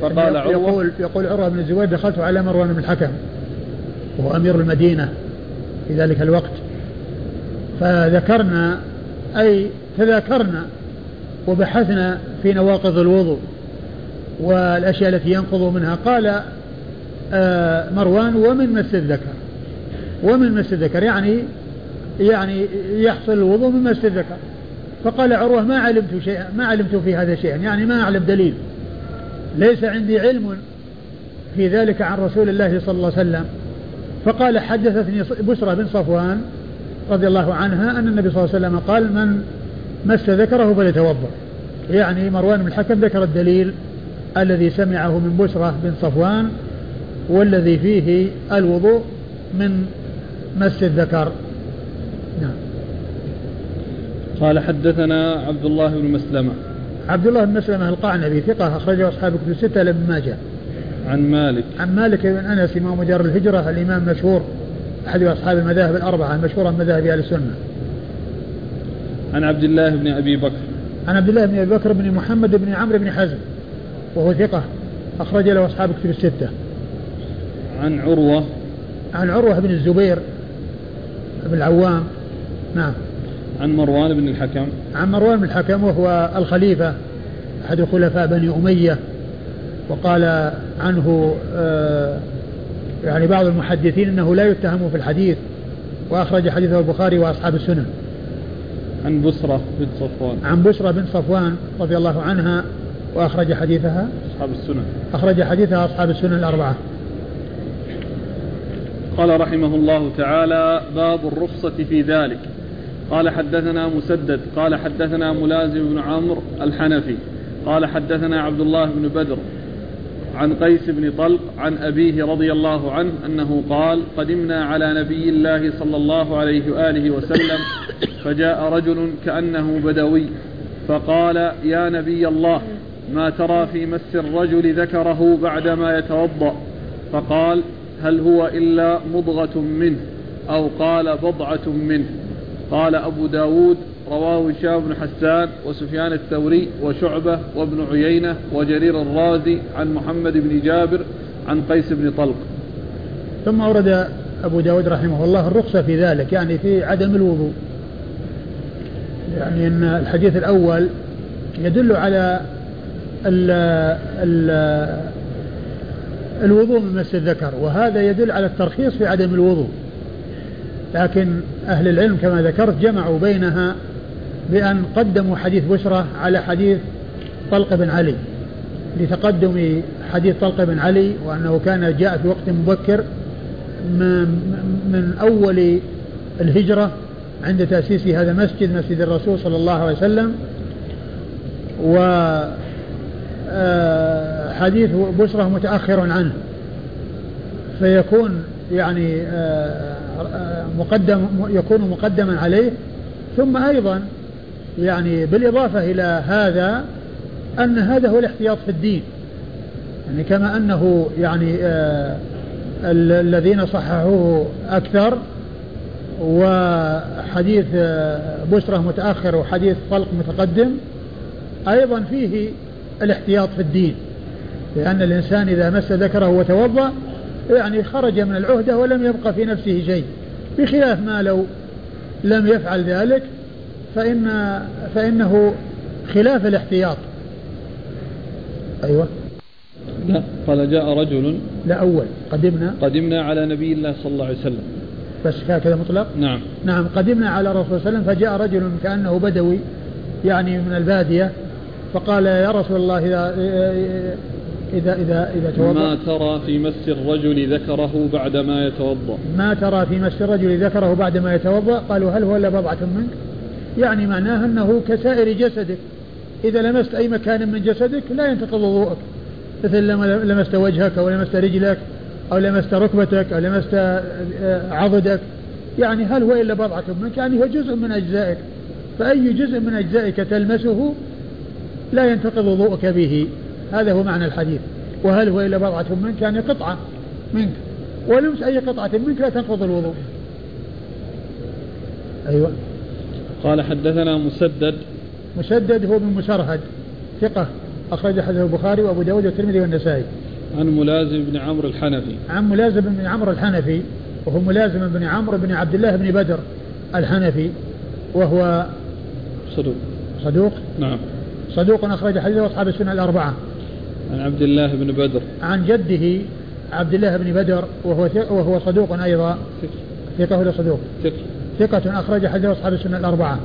فقال عروة يقول يقول عروة بن الزبير دخلت على مروان بن الحكم وهو أمير المدينة في ذلك الوقت. فذكرنا أي تذاكرنا وبحثنا في نواقض الوضوء والأشياء التي ينقض منها. قال آه مروان ومن مس الذكر؟ ومن مس الذكر؟ يعني يعني يحصل الوضوء من مس الذكر. فقال عروة ما علمت شيئا ما علمت في هذا شيئا. يعني ما أعلم دليل. ليس عندي علم في ذلك عن رسول الله صلى الله عليه وسلم. فقال حدثتني بشرى بن صفوان رضي الله عنها أن النبي صلى الله عليه وسلم قال من مس ذكره فليتوضأ. يعني مروان بن الحكم ذكر الدليل الذي سمعه من بشرى بن صفوان والذي فيه الوضوء من مس الذكر. نعم. قال حدثنا عبد الله بن مسلمة. عبد الله بن مسلمة القعنبي ثقة أخرجه أصحاب كتب الستة لابن ماجه. عن مالك. عن مالك بن أنس إمام دار الهجرة الإمام المشهور أحد أصحاب المذاهب الأربعة المشهورة من مذاهب أهل السنة. عن عبد الله بن أبي بكر. عن عبد الله بن أبي بكر بن محمد بن عمرو بن حزم وهو ثقة أخرج له أصحاب كتب الستة. عن عروة. عن عروة بن الزبير بن العوام نعم. عن مروان بن الحكم. عن مروان بن الحكم وهو الخليفة أحد خلفاء بني أمية وقال عنه آه يعني بعض المحدثين أنه لا يتهم في الحديث وأخرج حديثه البخاري وأصحاب السنن عن بسرة بن صفوان. عن بسرة بن صفوان رضي الله عنها وأخرج حديثها. أصحاب السنن أخرج حديثها أصحاب السنن الأربعة. قال رحمه الله تعالى باب الرخصة في ذلك. قال حدثنا مسدد قال حدثنا ملازم بن عمرو الحنفي قال حدثنا عبد الله بن بدر عن قيس بن طلق عن أبيه رضي الله عنه أنه قال قدمنا على نبي الله صلى الله عليه وآله وسلم فجاء رجل كأنه بدوي فقال يا نبي الله ما ترى في مس الرجل ذكره بعدما يتوضأ؟ فقال هل هو إلا مضغة منه أو قال بضعة منه؟ قال أبو داود رواه هشام بن حسان وسفيان الثوري وشعبة وابن عيينة وجرير الرازي عن محمد بن جابر عن قيس بن طلق. ثم أورد أبو داود رحمه الله الرخصة في ذلك يعني في عدم الوضوء. يعني أن الحديث الأول يدل على ال ال الوضوء من مس الذكر وهذا يدل على الترخيص في عدم الوضوء. لكن أهل العلم كما ذكرت جمعوا بينها بأن قدموا حديث بشرة على حديث طلق بن علي لتقدم حديث طلق بن علي وأنه كان جاء في وقت مبكر من أول الهجرة عند تأسيس هذا المسجد مسجد الرسول صلى الله عليه وسلم. و آه، حديث بشرة متأخر عنه فيكون يعني آه، مقدم يكون مقدما عليه. ثم أيضا يعني بالإضافة إلى هذا أن هذا هو الاحتياط في الدين. يعني كما أنه يعني آه الذين صححوه أكثر وحديث آه بشرة متأخر وحديث طلق متقدم أيضا فيه الاحتياط في الدين. لأن الإنسان إذا مس ذكره وتوضأ يعني خرج من العهدة ولم يبقى في نفسه شيء. بخلاف ما لو لم يفعل ذلك فإن فإنه خلاف الاحتياط. أيوة. لا قال جاء رجل لا أول. قدمنا. قدمنا على نبي الله صلى الله عليه وسلم. بس هكذا مطلق؟ نعم. نعم قدمنا على رسول الله صلى الله عليه وسلم فجاء رجل كأنه بدوي يعني من البادية فقال يا رسول الله إذا إذا إذا إذا توضأ. ما ترى في مس الرجل ذكره بعدما يتوضأ. ما ترى في مس الرجل ذكره بعدما يتوضأ؟ قالوا هل هو إلا بضعة منك؟ يعني معناه أنه كسائر جسدك. إذا لمست أي مكان من جسدك لا ينتقض وضوءك مثل لما لمست وجهك أو لمست رجلك أو لمست ركبتك أو لمست آه، عضدك. يعني هل هو إلا بضعة منك؟ يعني هو جزء من أجزائك. فأي جزء من أجزائك تلمسه لا ينتقض وضوءك به. هذا هو معنى الحديث. وهل هو إلا بضعة منك؟ يعني قطعة منك. ولمس أي قطعة منك لا تنقض الوضوء. أيوة. قال حدثنا مسدد. مسدد هو من مسرهد. ثقة. أخرج حديث البخاري وأبو داود والترمذي والنسائي. عن ملازم بن عمرو الحنفي. عن ملازم بن عمرو الحنفي. وهو ملازم بن عمرو بن عبد الله بن بدر الحنفي. وهو صدوق. صدوق. نعم. صدوق أخرج حديثه أصحاب السنة الأربعة. عن عبد الله بن بدر. عن جده عبد الله بن بدر وهو وهو صدوق أيضا. ثقة. ولا صدوق؟ ثقة. ثقة أخرج حديث أصحاب السنة الأربعة.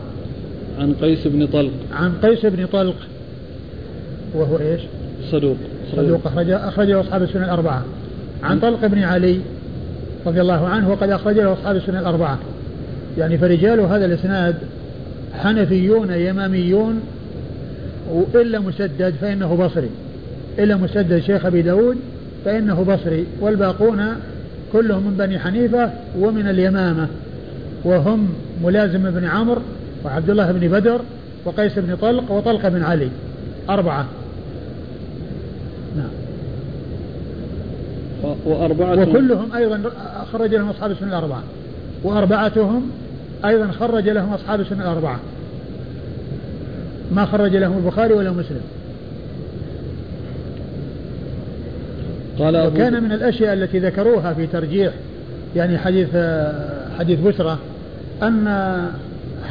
عن قيس بن طلق. عن قيس بن طلق وهو إيش؟ صدوق. صدوق أخرج أخرجه أصحاب السنة الأربعة. عن طلق بن علي رضي الله عنه وقد أخرجه أصحاب السنة الأربعة. يعني فرجال هذا الإسناد حنفيون يماميون وإلا مسدد فإنه بصري. إلا مسدد شيخ أبي داود فإنه بصري والباقون كلهم من بني حنيفة ومن اليمامة وهم ملازم بن عمرو وعبد الله بن بدر وقيس بن طلق وطلق بن علي أربعة. نعم. وأربعة. وكلهم أيضا خرج لهم أصحاب السنة الأربعة. وأربعتهم أيضا خرج لهم أصحاب السنة الأربعة. ما خرج لهم البخاري ولا مسلم. قال وكان من الأشياء التي ذكروها في ترجيح يعني حديث حديث بشرى أن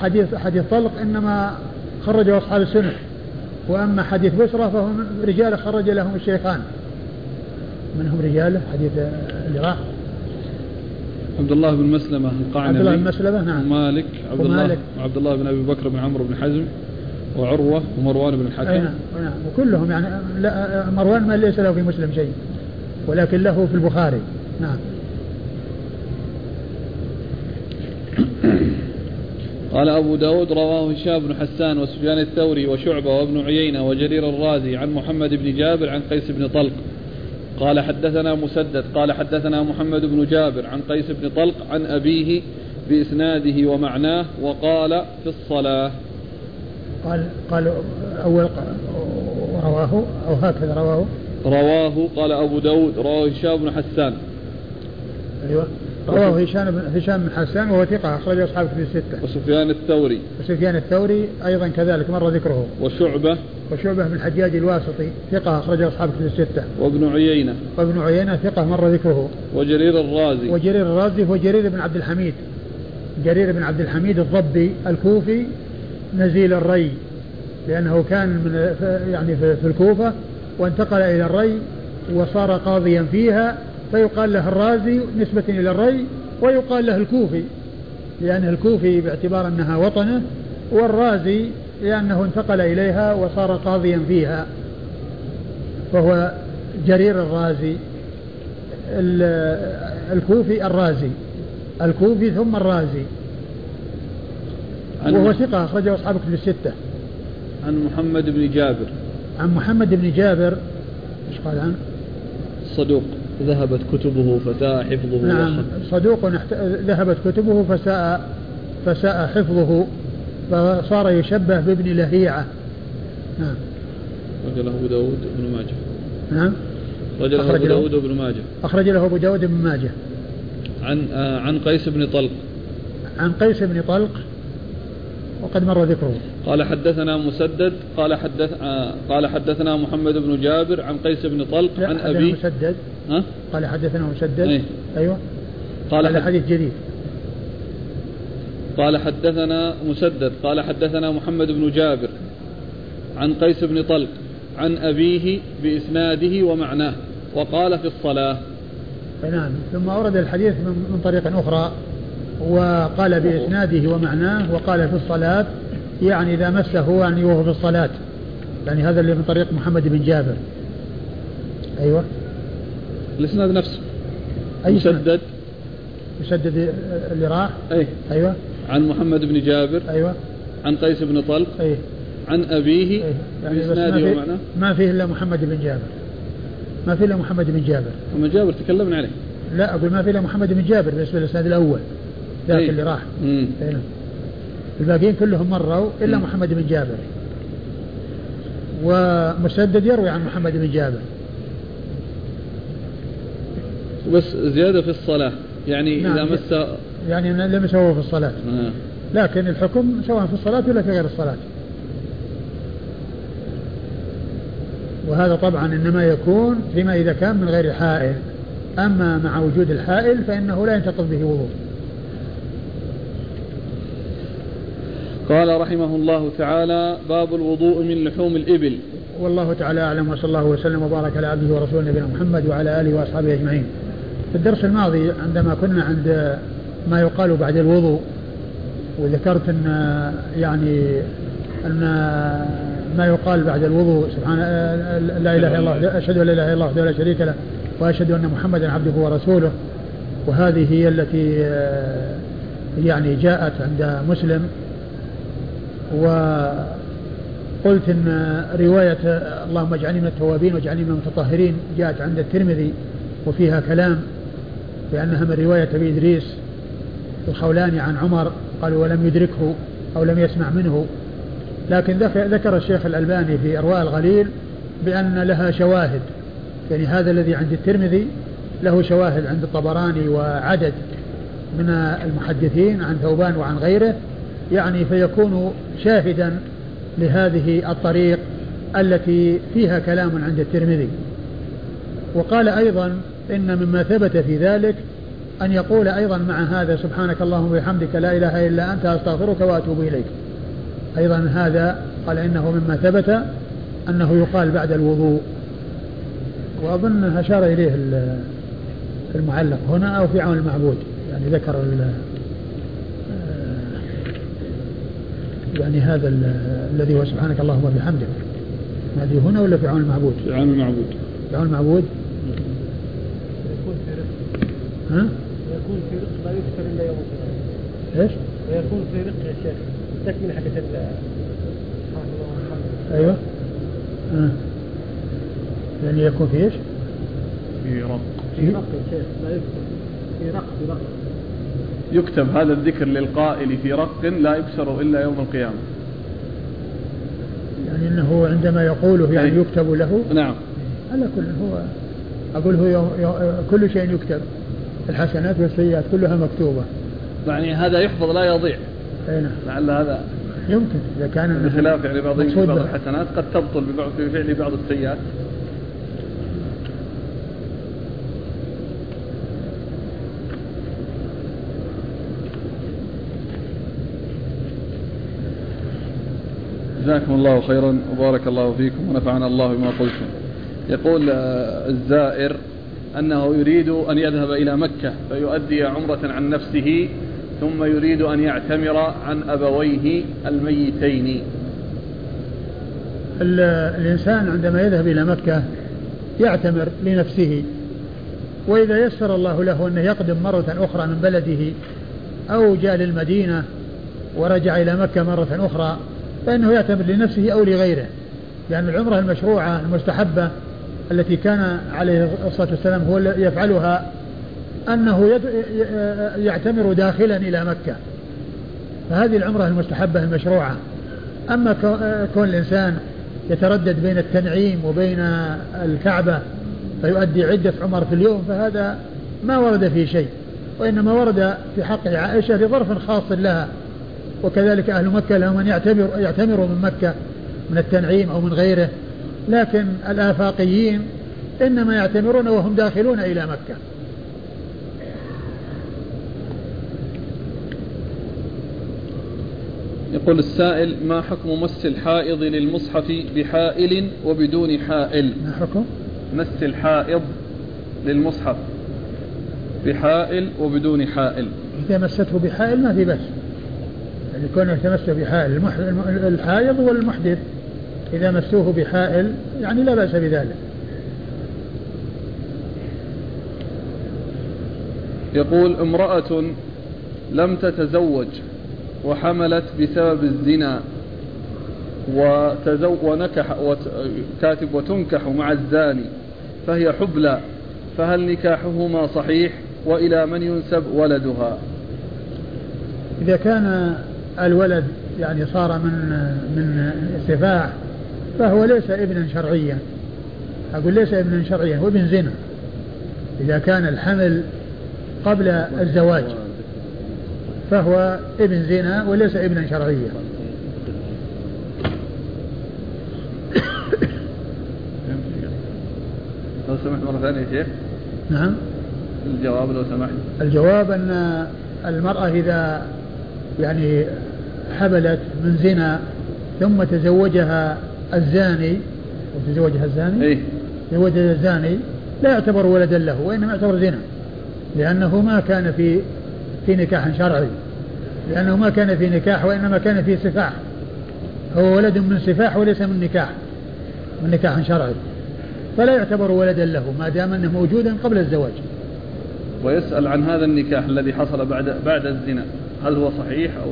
حديث حديث طلق إنما خرجه أصحاب السنة وأما حديث بشرى فهو رجال خرج لهم الشيخان. منهم رجال حديث اللي راح عبد الله بن مسلمة القعنبي. عبد الله بن مسلمة نعم. مالك عبد الله عبد الله بن أبي بكر بن عمرو بن حزم وعروة ومروان بن الحكم. نعم نعم. وكلهم يعني لا مروان ما ليس له في مسلم شيء. ولكن له في البخاري. نعم. قال أبو داود رواه هشام بن حسان وسفيان الثوري وشعبة وابن عيينة وجرير الرازي عن محمد بن جابر عن قيس بن طلق. قال حدثنا مسدد. قال حدثنا محمد بن جابر عن قيس بن طلق عن أبيه بإسناده ومعناه وقال في الصلاة. قال قال أول رواه أو هكذا رواه. رواه قال أبو داود رواه هشام بن حسان أيوه رواه هشام بن هشام بن حسان وهو ثقة أخرج أصحاب كتب الستة. وسفيان الثوري. وسفيان الثوري أيضا كذلك مر ذكره. وشعبة. وشعبة بن الحجاج الواسطي ثقة أخرج أصحاب كتب الستة. وابن عيينة. وابن عيينة ثقة مر ذكره. وجرير الرازي. وجرير الرازي هو جرير بن عبد الحميد. جرير بن عبد الحميد الضبي الكوفي نزيل الري لأنه كان من يعني في الكوفة وانتقل إلى الري وصار قاضيا فيها فيقال له الرازي نسبة إلى الري ويقال له الكوفي لأنه الكوفي باعتبار أنها وطنه والرازي لأنه انتقل إليها وصار قاضيا فيها. فهو جرير الرازي الكوفي الرازي الكوفي ثم الرازي. وهو ثقة أخرجه أصحاب كتب الستة. عن محمد بن جابر. عن محمد بن جابر إيش قال عنه؟ صدوق ذهبت كتبه فساء حفظه نعم صدوق ذهبت كتبه فساء فساء حفظه فصار يشبه بابن لهيعة. نعم. رجله أبو داود بن ماجه. نعم. رجله أبو داود بن ماجه. أخرج له أبو داود بن ماجه. عن آه عن قيس بن طلق. عن قيس بن طلق وقد مر ذكره. قال حدثنا مسدد قال حدث آه قال حدثنا محمد بن جابر عن قيس بن طلق عن ابي مسدد. ها؟ قال حدثنا مسدد. إيه؟ أيوه. قال هذا حديث جديد. قال حدثنا مسدد قال حدثنا محمد بن جابر عن قيس بن طلق عن أبيه بإسناده ومعناه وقال في الصلاة. نعم. ثم أورد الحديث من طريق أخرى وقال بإسناده ومعناه وقال في الصلاة يعني إذا مسه يعني وهو في الصلاة. يعني هذا اللي من طريق محمد بن جابر. أيوة. الإسناد نفسه. أي مسدد مسدد اللي راح؟ أي. أيوة. عن محمد بن جابر. أيوة. عن قيس بن طلق. أي. عن أبيه. أيه. يعني بإسناده ومعناه ما فيه إلا محمد بن جابر. ما فيه إلا محمد بن جابر. أما جابر تكلمنا عليه. لا أقول ما فيه إلا محمد بن جابر بالنسبة للإسناد الأول. ذاك أيه. اللي راح. أيه. الباقيين كلهم مروا إلا. محمد بن جابر. ومسدد يروي عن محمد بن جابر. بس زيادة في الصلاة. يعني نعم إذا مس يعني لم يسووا في الصلاة. آه. لكن الحكم سواء في الصلاة ولا في غير الصلاة. وهذا طبعا إنما يكون فيما إذا كان من غير حائل. أما مع وجود الحائل فإنه لا ينتقض به وضوء قال رحمه الله تعالى باب الوضوء من لحوم الإبل. والله تعالى أعلم وصلى الله وسلم وبارك على عبده ورسوله نبينا محمد وعلى آله وأصحابه أجمعين. في الدرس الماضي عندما كنا عند ما يقال بعد الوضوء وذكرت أن يعني أن ما يقال بعد الوضوء سبحان لا إله إلا الله أشهد أن لا إله إلا الله وحده لا شريك له وأشهد أن محمدا عبده ورسوله. وهذه هي التي يعني جاءت عند مسلم. وقلت إن رواية اللهم اجعلني من التوابين واجعلني من المتطهرين جاءت عند الترمذي وفيها كلام بأنها من رواية أبي إدريس الخولاني عن عمر قالوا ولم يدركه أو لم يسمع منه. لكن ذكر الشيخ الألباني في إرواء الغليل بأن لها شواهد. يعني هذا الذي عند الترمذي له شواهد عند الطبراني وعدد من المحدثين عن ثوبان وعن غيره. يعني فيكون شاهدا لهذه الطريق التي فيها كلام عند الترمذي. وقال أيضا إن مما ثبت في ذلك أن يقول أيضا مع هذا سبحانك اللهم وبحمدك لا إله إلا أنت أستغفرك وأتوب إليك. أيضا هذا قال إنه مما ثبت أنه يقال بعد الوضوء. وأظن أشار إليه المعلق هنا أو في عون المعبود يعني ذكر يعني هذا الذي هو سبحانك اللهم وبحمدك. هذه هنا ولا في عون المعبود؟ في عون المعبود. في عون المعبود؟ يكون في رق ها؟ ويكون في رق لا يكثر إلا يوم القيامة. إيش؟ ويكون في رق يا شيخ. تكمل حقت ال سبحان الله والحمد أيوه. ها. يعني يكون في إيش؟ في رب في رق يا شيخ. لا يكثر في رق في رق. يكتب هذا الذكر للقائل في رق لا يكسر إلا يوم القيامة. يعني إنه عندما يقوله يعني أي. يكتب له؟ نعم. على كل هو أقول هو يوم يوم كل شيء يكتب. الحسنات والسيئات كلها مكتوبة. يعني هذا يحفظ لا يضيع. أي نعم. لعل هذا يمكن إذا كان بخلاف يعني بعض. الحسنات قد تبطل ببعض بفعل بعض السيئات. جزاكم الله خيرا وبارك الله فيكم ونفعنا الله بما قلتم. يقول آه، الزائر أنه يريد أن يذهب إلى مكة فيؤدي عمرة عن نفسه ثم يريد أن يعتمر عن أبويه الميتين. ال- الإنسان عندما يذهب إلى مكة يعتمر لنفسه وإذا يسر الله له أنه يقدم مرة أخرى من بلده أو جاء للمدينة ورجع إلى مكة مرة أخرى فإنه يعتمر لنفسه أو لغيره لأن العمرة المشروعة المستحبة التي كان عليه الصلاة والسلام هو يفعلها أنه يعتمر داخلا إلى مكة. فهذه العمرة المستحبة المشروعة. أما كو- كون الإنسان يتردد بين التنعيم وبين الكعبة فيؤدي عدة عمر في اليوم فهذا ما ورد فيه شيء وإنما ورد في حق عائشة لظرف خاص لها. وكذلك أهل مكة لهم أن يعتبر يعتمروا من مكة من التنعيم أو من غيره. لكن الآفاقيين إنما يعتمرون وهم داخلون إلى مكة. يقول السائل ما حكم مس الحائض للمصحف بحائل وبدون حائل؟ ما حكم؟ مس الحائض للمصحف بحائل وبدون حائل. إذا مسته بحائل ما في بس يعني كونه تمسه بحائل الحائض والمحدث. إذا مسوه بحائل يعني لا بأس بذلك. يقول امرأة لم تتزوج وحملت بسبب الزنا وتزو ونكح. كاتب وتنكح مع الزاني فهي حبلى فهل نكاحهما صحيح؟ وإلى من ينسب ولدها؟ إذا كان الولد يعني صار من من سفاح فهو ليس ابنا شرعيا. أقول ليس ابنا شرعيا هو ابن زنا. إذا كان الحمل قبل الزواج فهو ابن زنا وليس ابنا شرعيا. لو سمحت مرة ثانية يا شيخ. نعم. الجواب لو سمحت. الجواب أن المرأة إذا يعني حبلت من زنا ثم تزوجها الزاني وتزوجها الزاني؟ إيه. تزوجها الزاني لا يعتبر ولدا له وإنما يعتبر زنا لأنه ما كان في في نكاح شرعي لأنه ما كان في نكاح وإنما كان في سفاح. هو ولد من سفاح وليس من نكاح من نكاح شرعي. فلا يعتبر ولدا له ما دام أنه موجودا قبل الزواج. ويسأل عن هذا النكاح الذي حصل بعد بعد الزنا. هل هو صحيح أو؟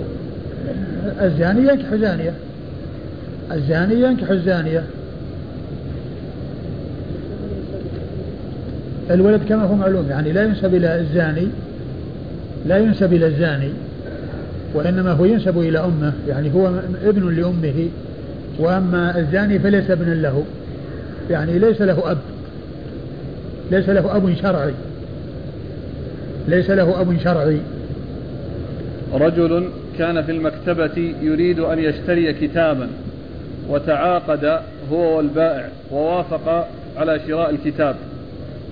الزاني ينكح زانية. الزاني ينكح الزانية. الولد كما هو معلوم يعني لا ينسب إلى الزاني لا ينسب إلى الزاني وإنما هو ينسب إلى أمه يعني هو ابن لأمه وأما الزاني فليس ابنا له يعني ليس له أب ليس له أب شرعي ليس له أب شرعي. رجل كان في المكتبة يريد أن يشتري كتابا وتعاقد هو والبائع ووافق على شراء الكتاب.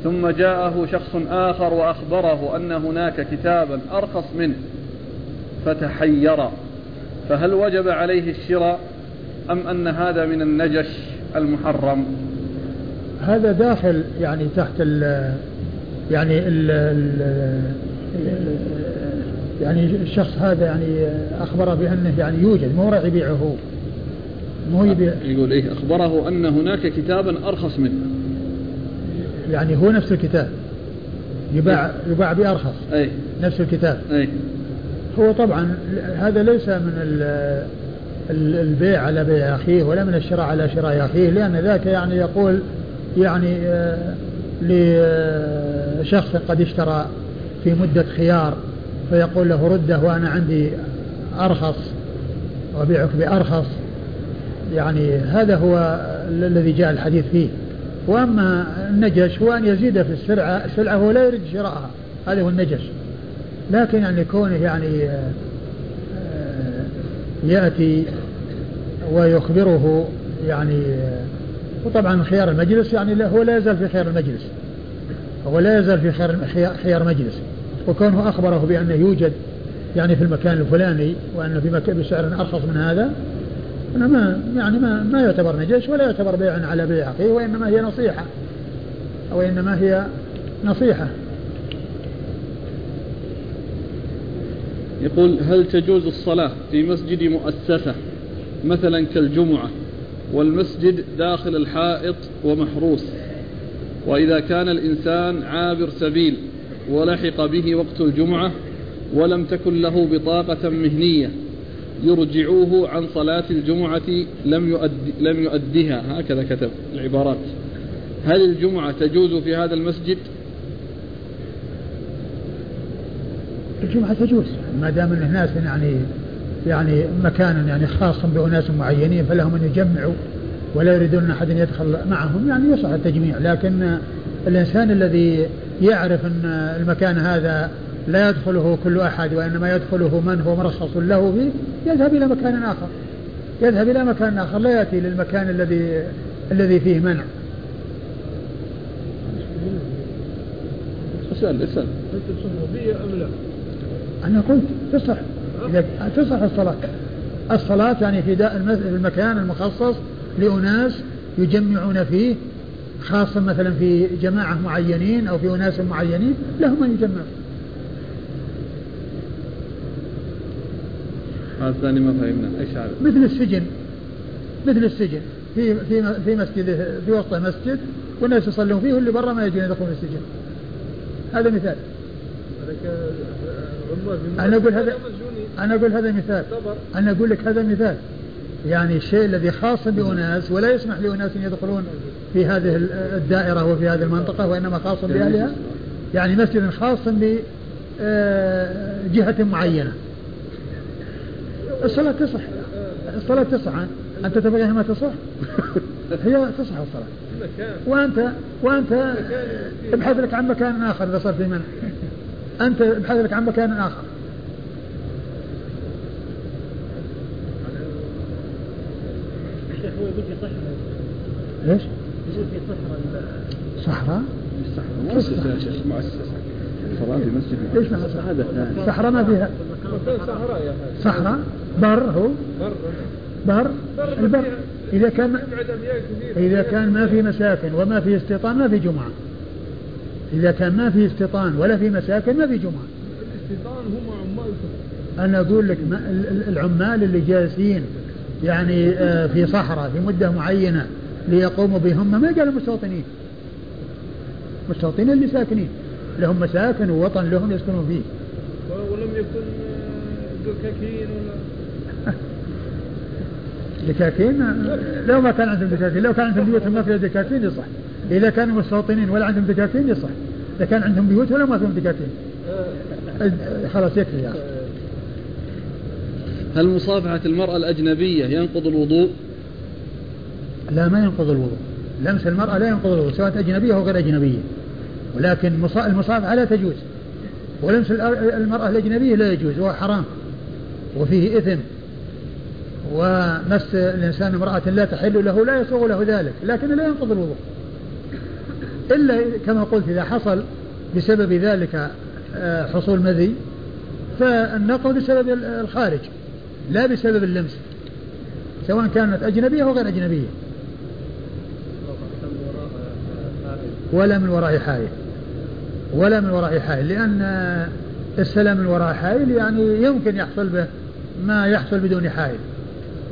ثم جاءه شخص آخر وأخبره أن هناك كتابا أرخص منه فتحير. فهل وجب عليه الشراء أم أن هذا من النجش المحرم؟ هذا داخل يعني تحت ال يعني ال يعني الشخص هذا يعني أخبر بأنه يعني يوجد مو راح يبيعه. هو مو يبيع. يقول إيه أخبره أن هناك كتابا أرخص منه. يعني هو نفس الكتاب. يباع يباع بأرخص أي نفس الكتاب. أي هو طبعا هذا ليس من ال- ال- البيع على بيع أخيه ولا من الشراء على شراء أخيه لأن ذاك يعني يقول يعني آه، لشخص قد اشترى في مدة خيار. فيقول له رده وأنا عندي أرخص وأبيعك بأرخص. يعني هذا هو ال- الذي جاء الحديث فيه. وأما النجش هو أن يزيد في السلعة السلعة هو لا يريد شراءها. هذا هو النجش. لكن يعني كونه يعني آه، آه، يأتي ويخبره يعني آه، وطبعا خيار المجلس يعني هو لا يزال في خيار المجلس. هو لا يزال في خيار- خيار مجلس. وكونه أخبره بأنه يوجد يعني في المكان الفلاني وأنه في مكان بسعر أرخص من هذا أنا ما يعني ما ما يعتبر نجش ولا يعتبر بيعا على بيع أخيه وإنما هي نصيحة. أو إنما هي نصيحة. يقول هل تجوز الصلاة في مسجد مؤسسة مثلا كالجمعة والمسجد داخل الحائط ومحروس؟ وإذا كان الإنسان عابر سبيل ولحق به وقت الجمعة ولم تكن له بطاقة مهنية. يرجعوه عن صلاة الجمعة لم يؤد لم يؤدها. هكذا كتب العبارات. هل الجمعة تجوز في هذا المسجد؟ الجمعة تجوز. ما دام أن ناس يعني يعني مكان يعني خاص بأناس معينين فلهم أن يجمعوا ولا يريدون أن أحد يدخل معهم. يعني يصح التجميع لكن الإنسان الذي يعرف أن المكان هذا لا يدخله كل أحد وإنما يدخله من هو مرخص له فيه يذهب إلى مكان آخر. يذهب إلى مكان آخر لا يأتي للمكان الذي الذي فيه منع. اسأل اسأل. أنا قلت تصح. إذا تصح الصلاة. الصلاة يعني في المكان المخصص لأناس يجمعون فيه خاصة مثلا في جماعة معينين أو في أناس معينين لهم أن يجمعوا. هذا الثاني ما فهمنا. إيش هذا؟ مثل السجن. مثل السجن. في في في مسجد في وسط مسجد والناس يصلون فيه واللي برا ما يجون يدخلون السجن. هذا مثال. أنا أقول هذا أنا أقول هذا مثال. أنا أقول لك هذا مثال. يعني الشيء الذي خاص بأناس ولا يسمح لأناس أن يدخلون في هذه ال- الدائرة وفي هذه المنطقة وإنما خاص بأهلها. يعني مسجد خاص بجهة معينة. الصلاة تصح. الصلاة تصح. أنت تبغى ما تصح؟ <laughs> هي تصح الصلاة. وأنت وأنت ابحث لك عن مكان آخر إذا صار في منع. أنت ابحث لك عن مكان آخر الشيخ هو يقول في صحراء ليش؟ يقول في صحراء؟ صحراء. مؤسسة يا شيخ مؤسسة. صلاة في مسجد ليش ما صحراء؟ صحراء. ما فيها. صحراء. يا صحراء. بر هو. برا بر. البر. إذا كان إذا كان ما في مساكن وما في استيطان ما في جمعة. إذا كان ما في استيطان ولا في مساكن ما في جمعة. الاستيطان هم عمال. أنا أقول لك ما ال- ال- العمال اللي جالسين يعني آه، في صحراء في مدة معينة ليقوموا بهم ما قالوا مستوطنين. مستوطنين اللي ساكنين. لهم مساكن ووطن لهم يسكنون فيه. ولم يكن آه، دكاكين ولا؟ <laughs> دكاكين؟ آه، لو ما كان عندهم دكاكين. لو كان عندهم بيوت ما فيها دكاكين يصح. إذا كانوا مستوطنين ولا عندهم دكاكين يصح. إذا كان عندهم بيوت ولا ما فيهم دكاكين. خلاص يكفي يا أخي. هل مصافحة المرأة الأجنبية ينقض الوضوء؟ لا ما ينقض الوضوء. لمس المرأة لا ينقض الوضوء سواء أجنبية أو غير أجنبية. ولكن مصا- المصافحة لا تجوز. ولمس المرأة الأجنبية لا يجوز وهو حرام. وفيه إثم. ومس الإنسان امرأة لا تحل له لا يسوغ له ذلك. لكن لا ينقض الوضوء. إلا كما قلت إذا حصل بسبب ذلك آه، حصول مذي فالنقض بسبب ال- الخارج. لا بسبب اللمس سواء كانت أجنبية أو غير أجنبية. ولا من وراء حائل. ولا من وراء حائل لأن السلام من وراء حائل يعني يمكن يحصل به ما يحصل بدون حائل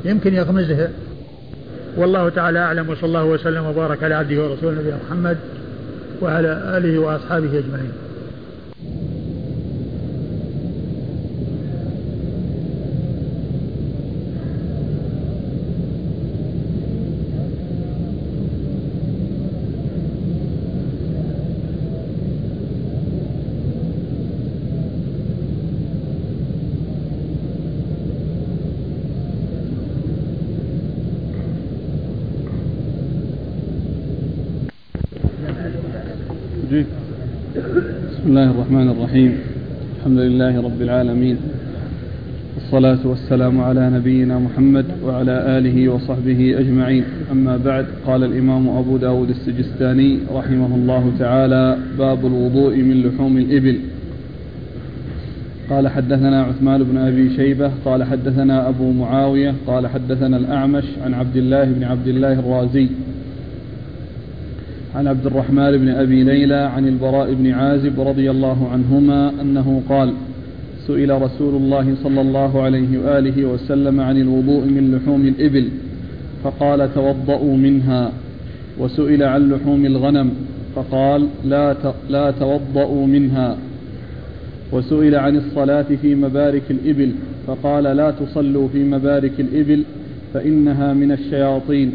يمكن يغمزه. والله تعالى أعلم وصلى الله وسلم وبارك على عبده ورسوله نبينا محمد وعلى آله وأصحابه أجمعين بسم الله الرحمن الرحيم الحمد لله رب العالمين والصلاة والسلام على نبينا محمد وعلى آله وصحبه أجمعين أما بعد قال الإمام أبو داود السجستاني رحمه الله تعالى باب الوضوء من لحوم الإبل قال حدثنا عثمان بن أبي شيبة قال حدثنا أبو معاوية قال حدثنا الأعمش عن عبد الله بن عبد الله الرازي عن عبد الرحمن بن أبي ليلى عن البراء بن عازب رضي الله عنهما أنه قال سئل رسول الله صلى الله عليه وآله وسلم عن الوضوء من لحوم الإبل فقال توضؤوا منها. وسئل عن لحوم الغنم فقال لا لا توضؤوا منها. وسئل عن الصلاة في مبارك الإبل فقال لا تصلوا في مبارك الإبل فإنها من الشياطين.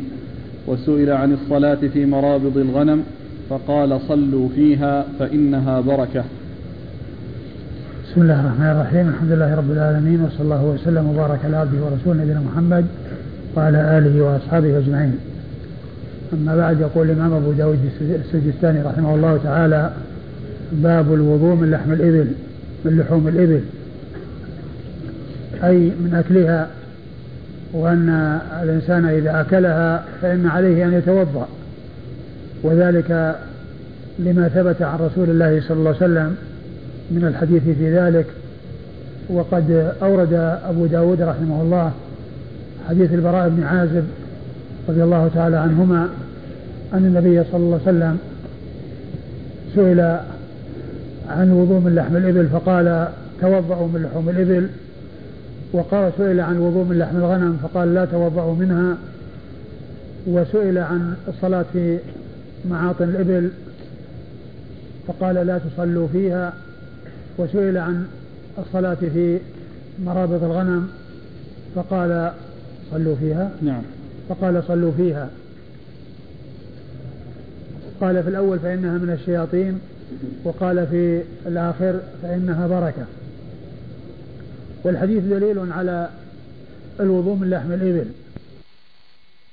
وسئل عن الصلاة في مرابض الغنم فقال صلوا فيها فإنها بركة. بسم الله الرحمن الرحيم. الحمد لله رب العالمين وصلى الله وسلم وبارك على عبده ورسوله نبينا محمد وعلى آله وأصحابه أجمعين. أما بعد يقول الإمام أبو داود السجستاني رحمه الله تعالى باب الوضوء من لحم الإبل من لحوم الإبل أي من أكلها وأن الإنسان إذا أكلها فإن عليه أن يتوضأ. وذلك لما ثبت عن رسول الله صلى الله عليه وسلم من الحديث في ذلك. وقد أورد أبو داود رحمه الله حديث البراء بن عازب رضي الله تعالى عنهما أن النبي صلى الله عليه وسلم سئل عن الوضوء من لحم الإبل فقال توضأوا من لحوم الإبل. وقال سئل عن الوضوء من لحم الغنم فقال لا توضأوا منها وسئل عن الصلاة في معاطن الإبل فقال لا تصلوا فيها وسئل عن الصلاة في مرابط الغنم فقال صلوا فيها. نعم. فقال صلوا فيها. قال في الأول فإنها من الشياطين وقال في الآخر فإنها بركة. والحديث دليل على الوضوء من لحم الإبل.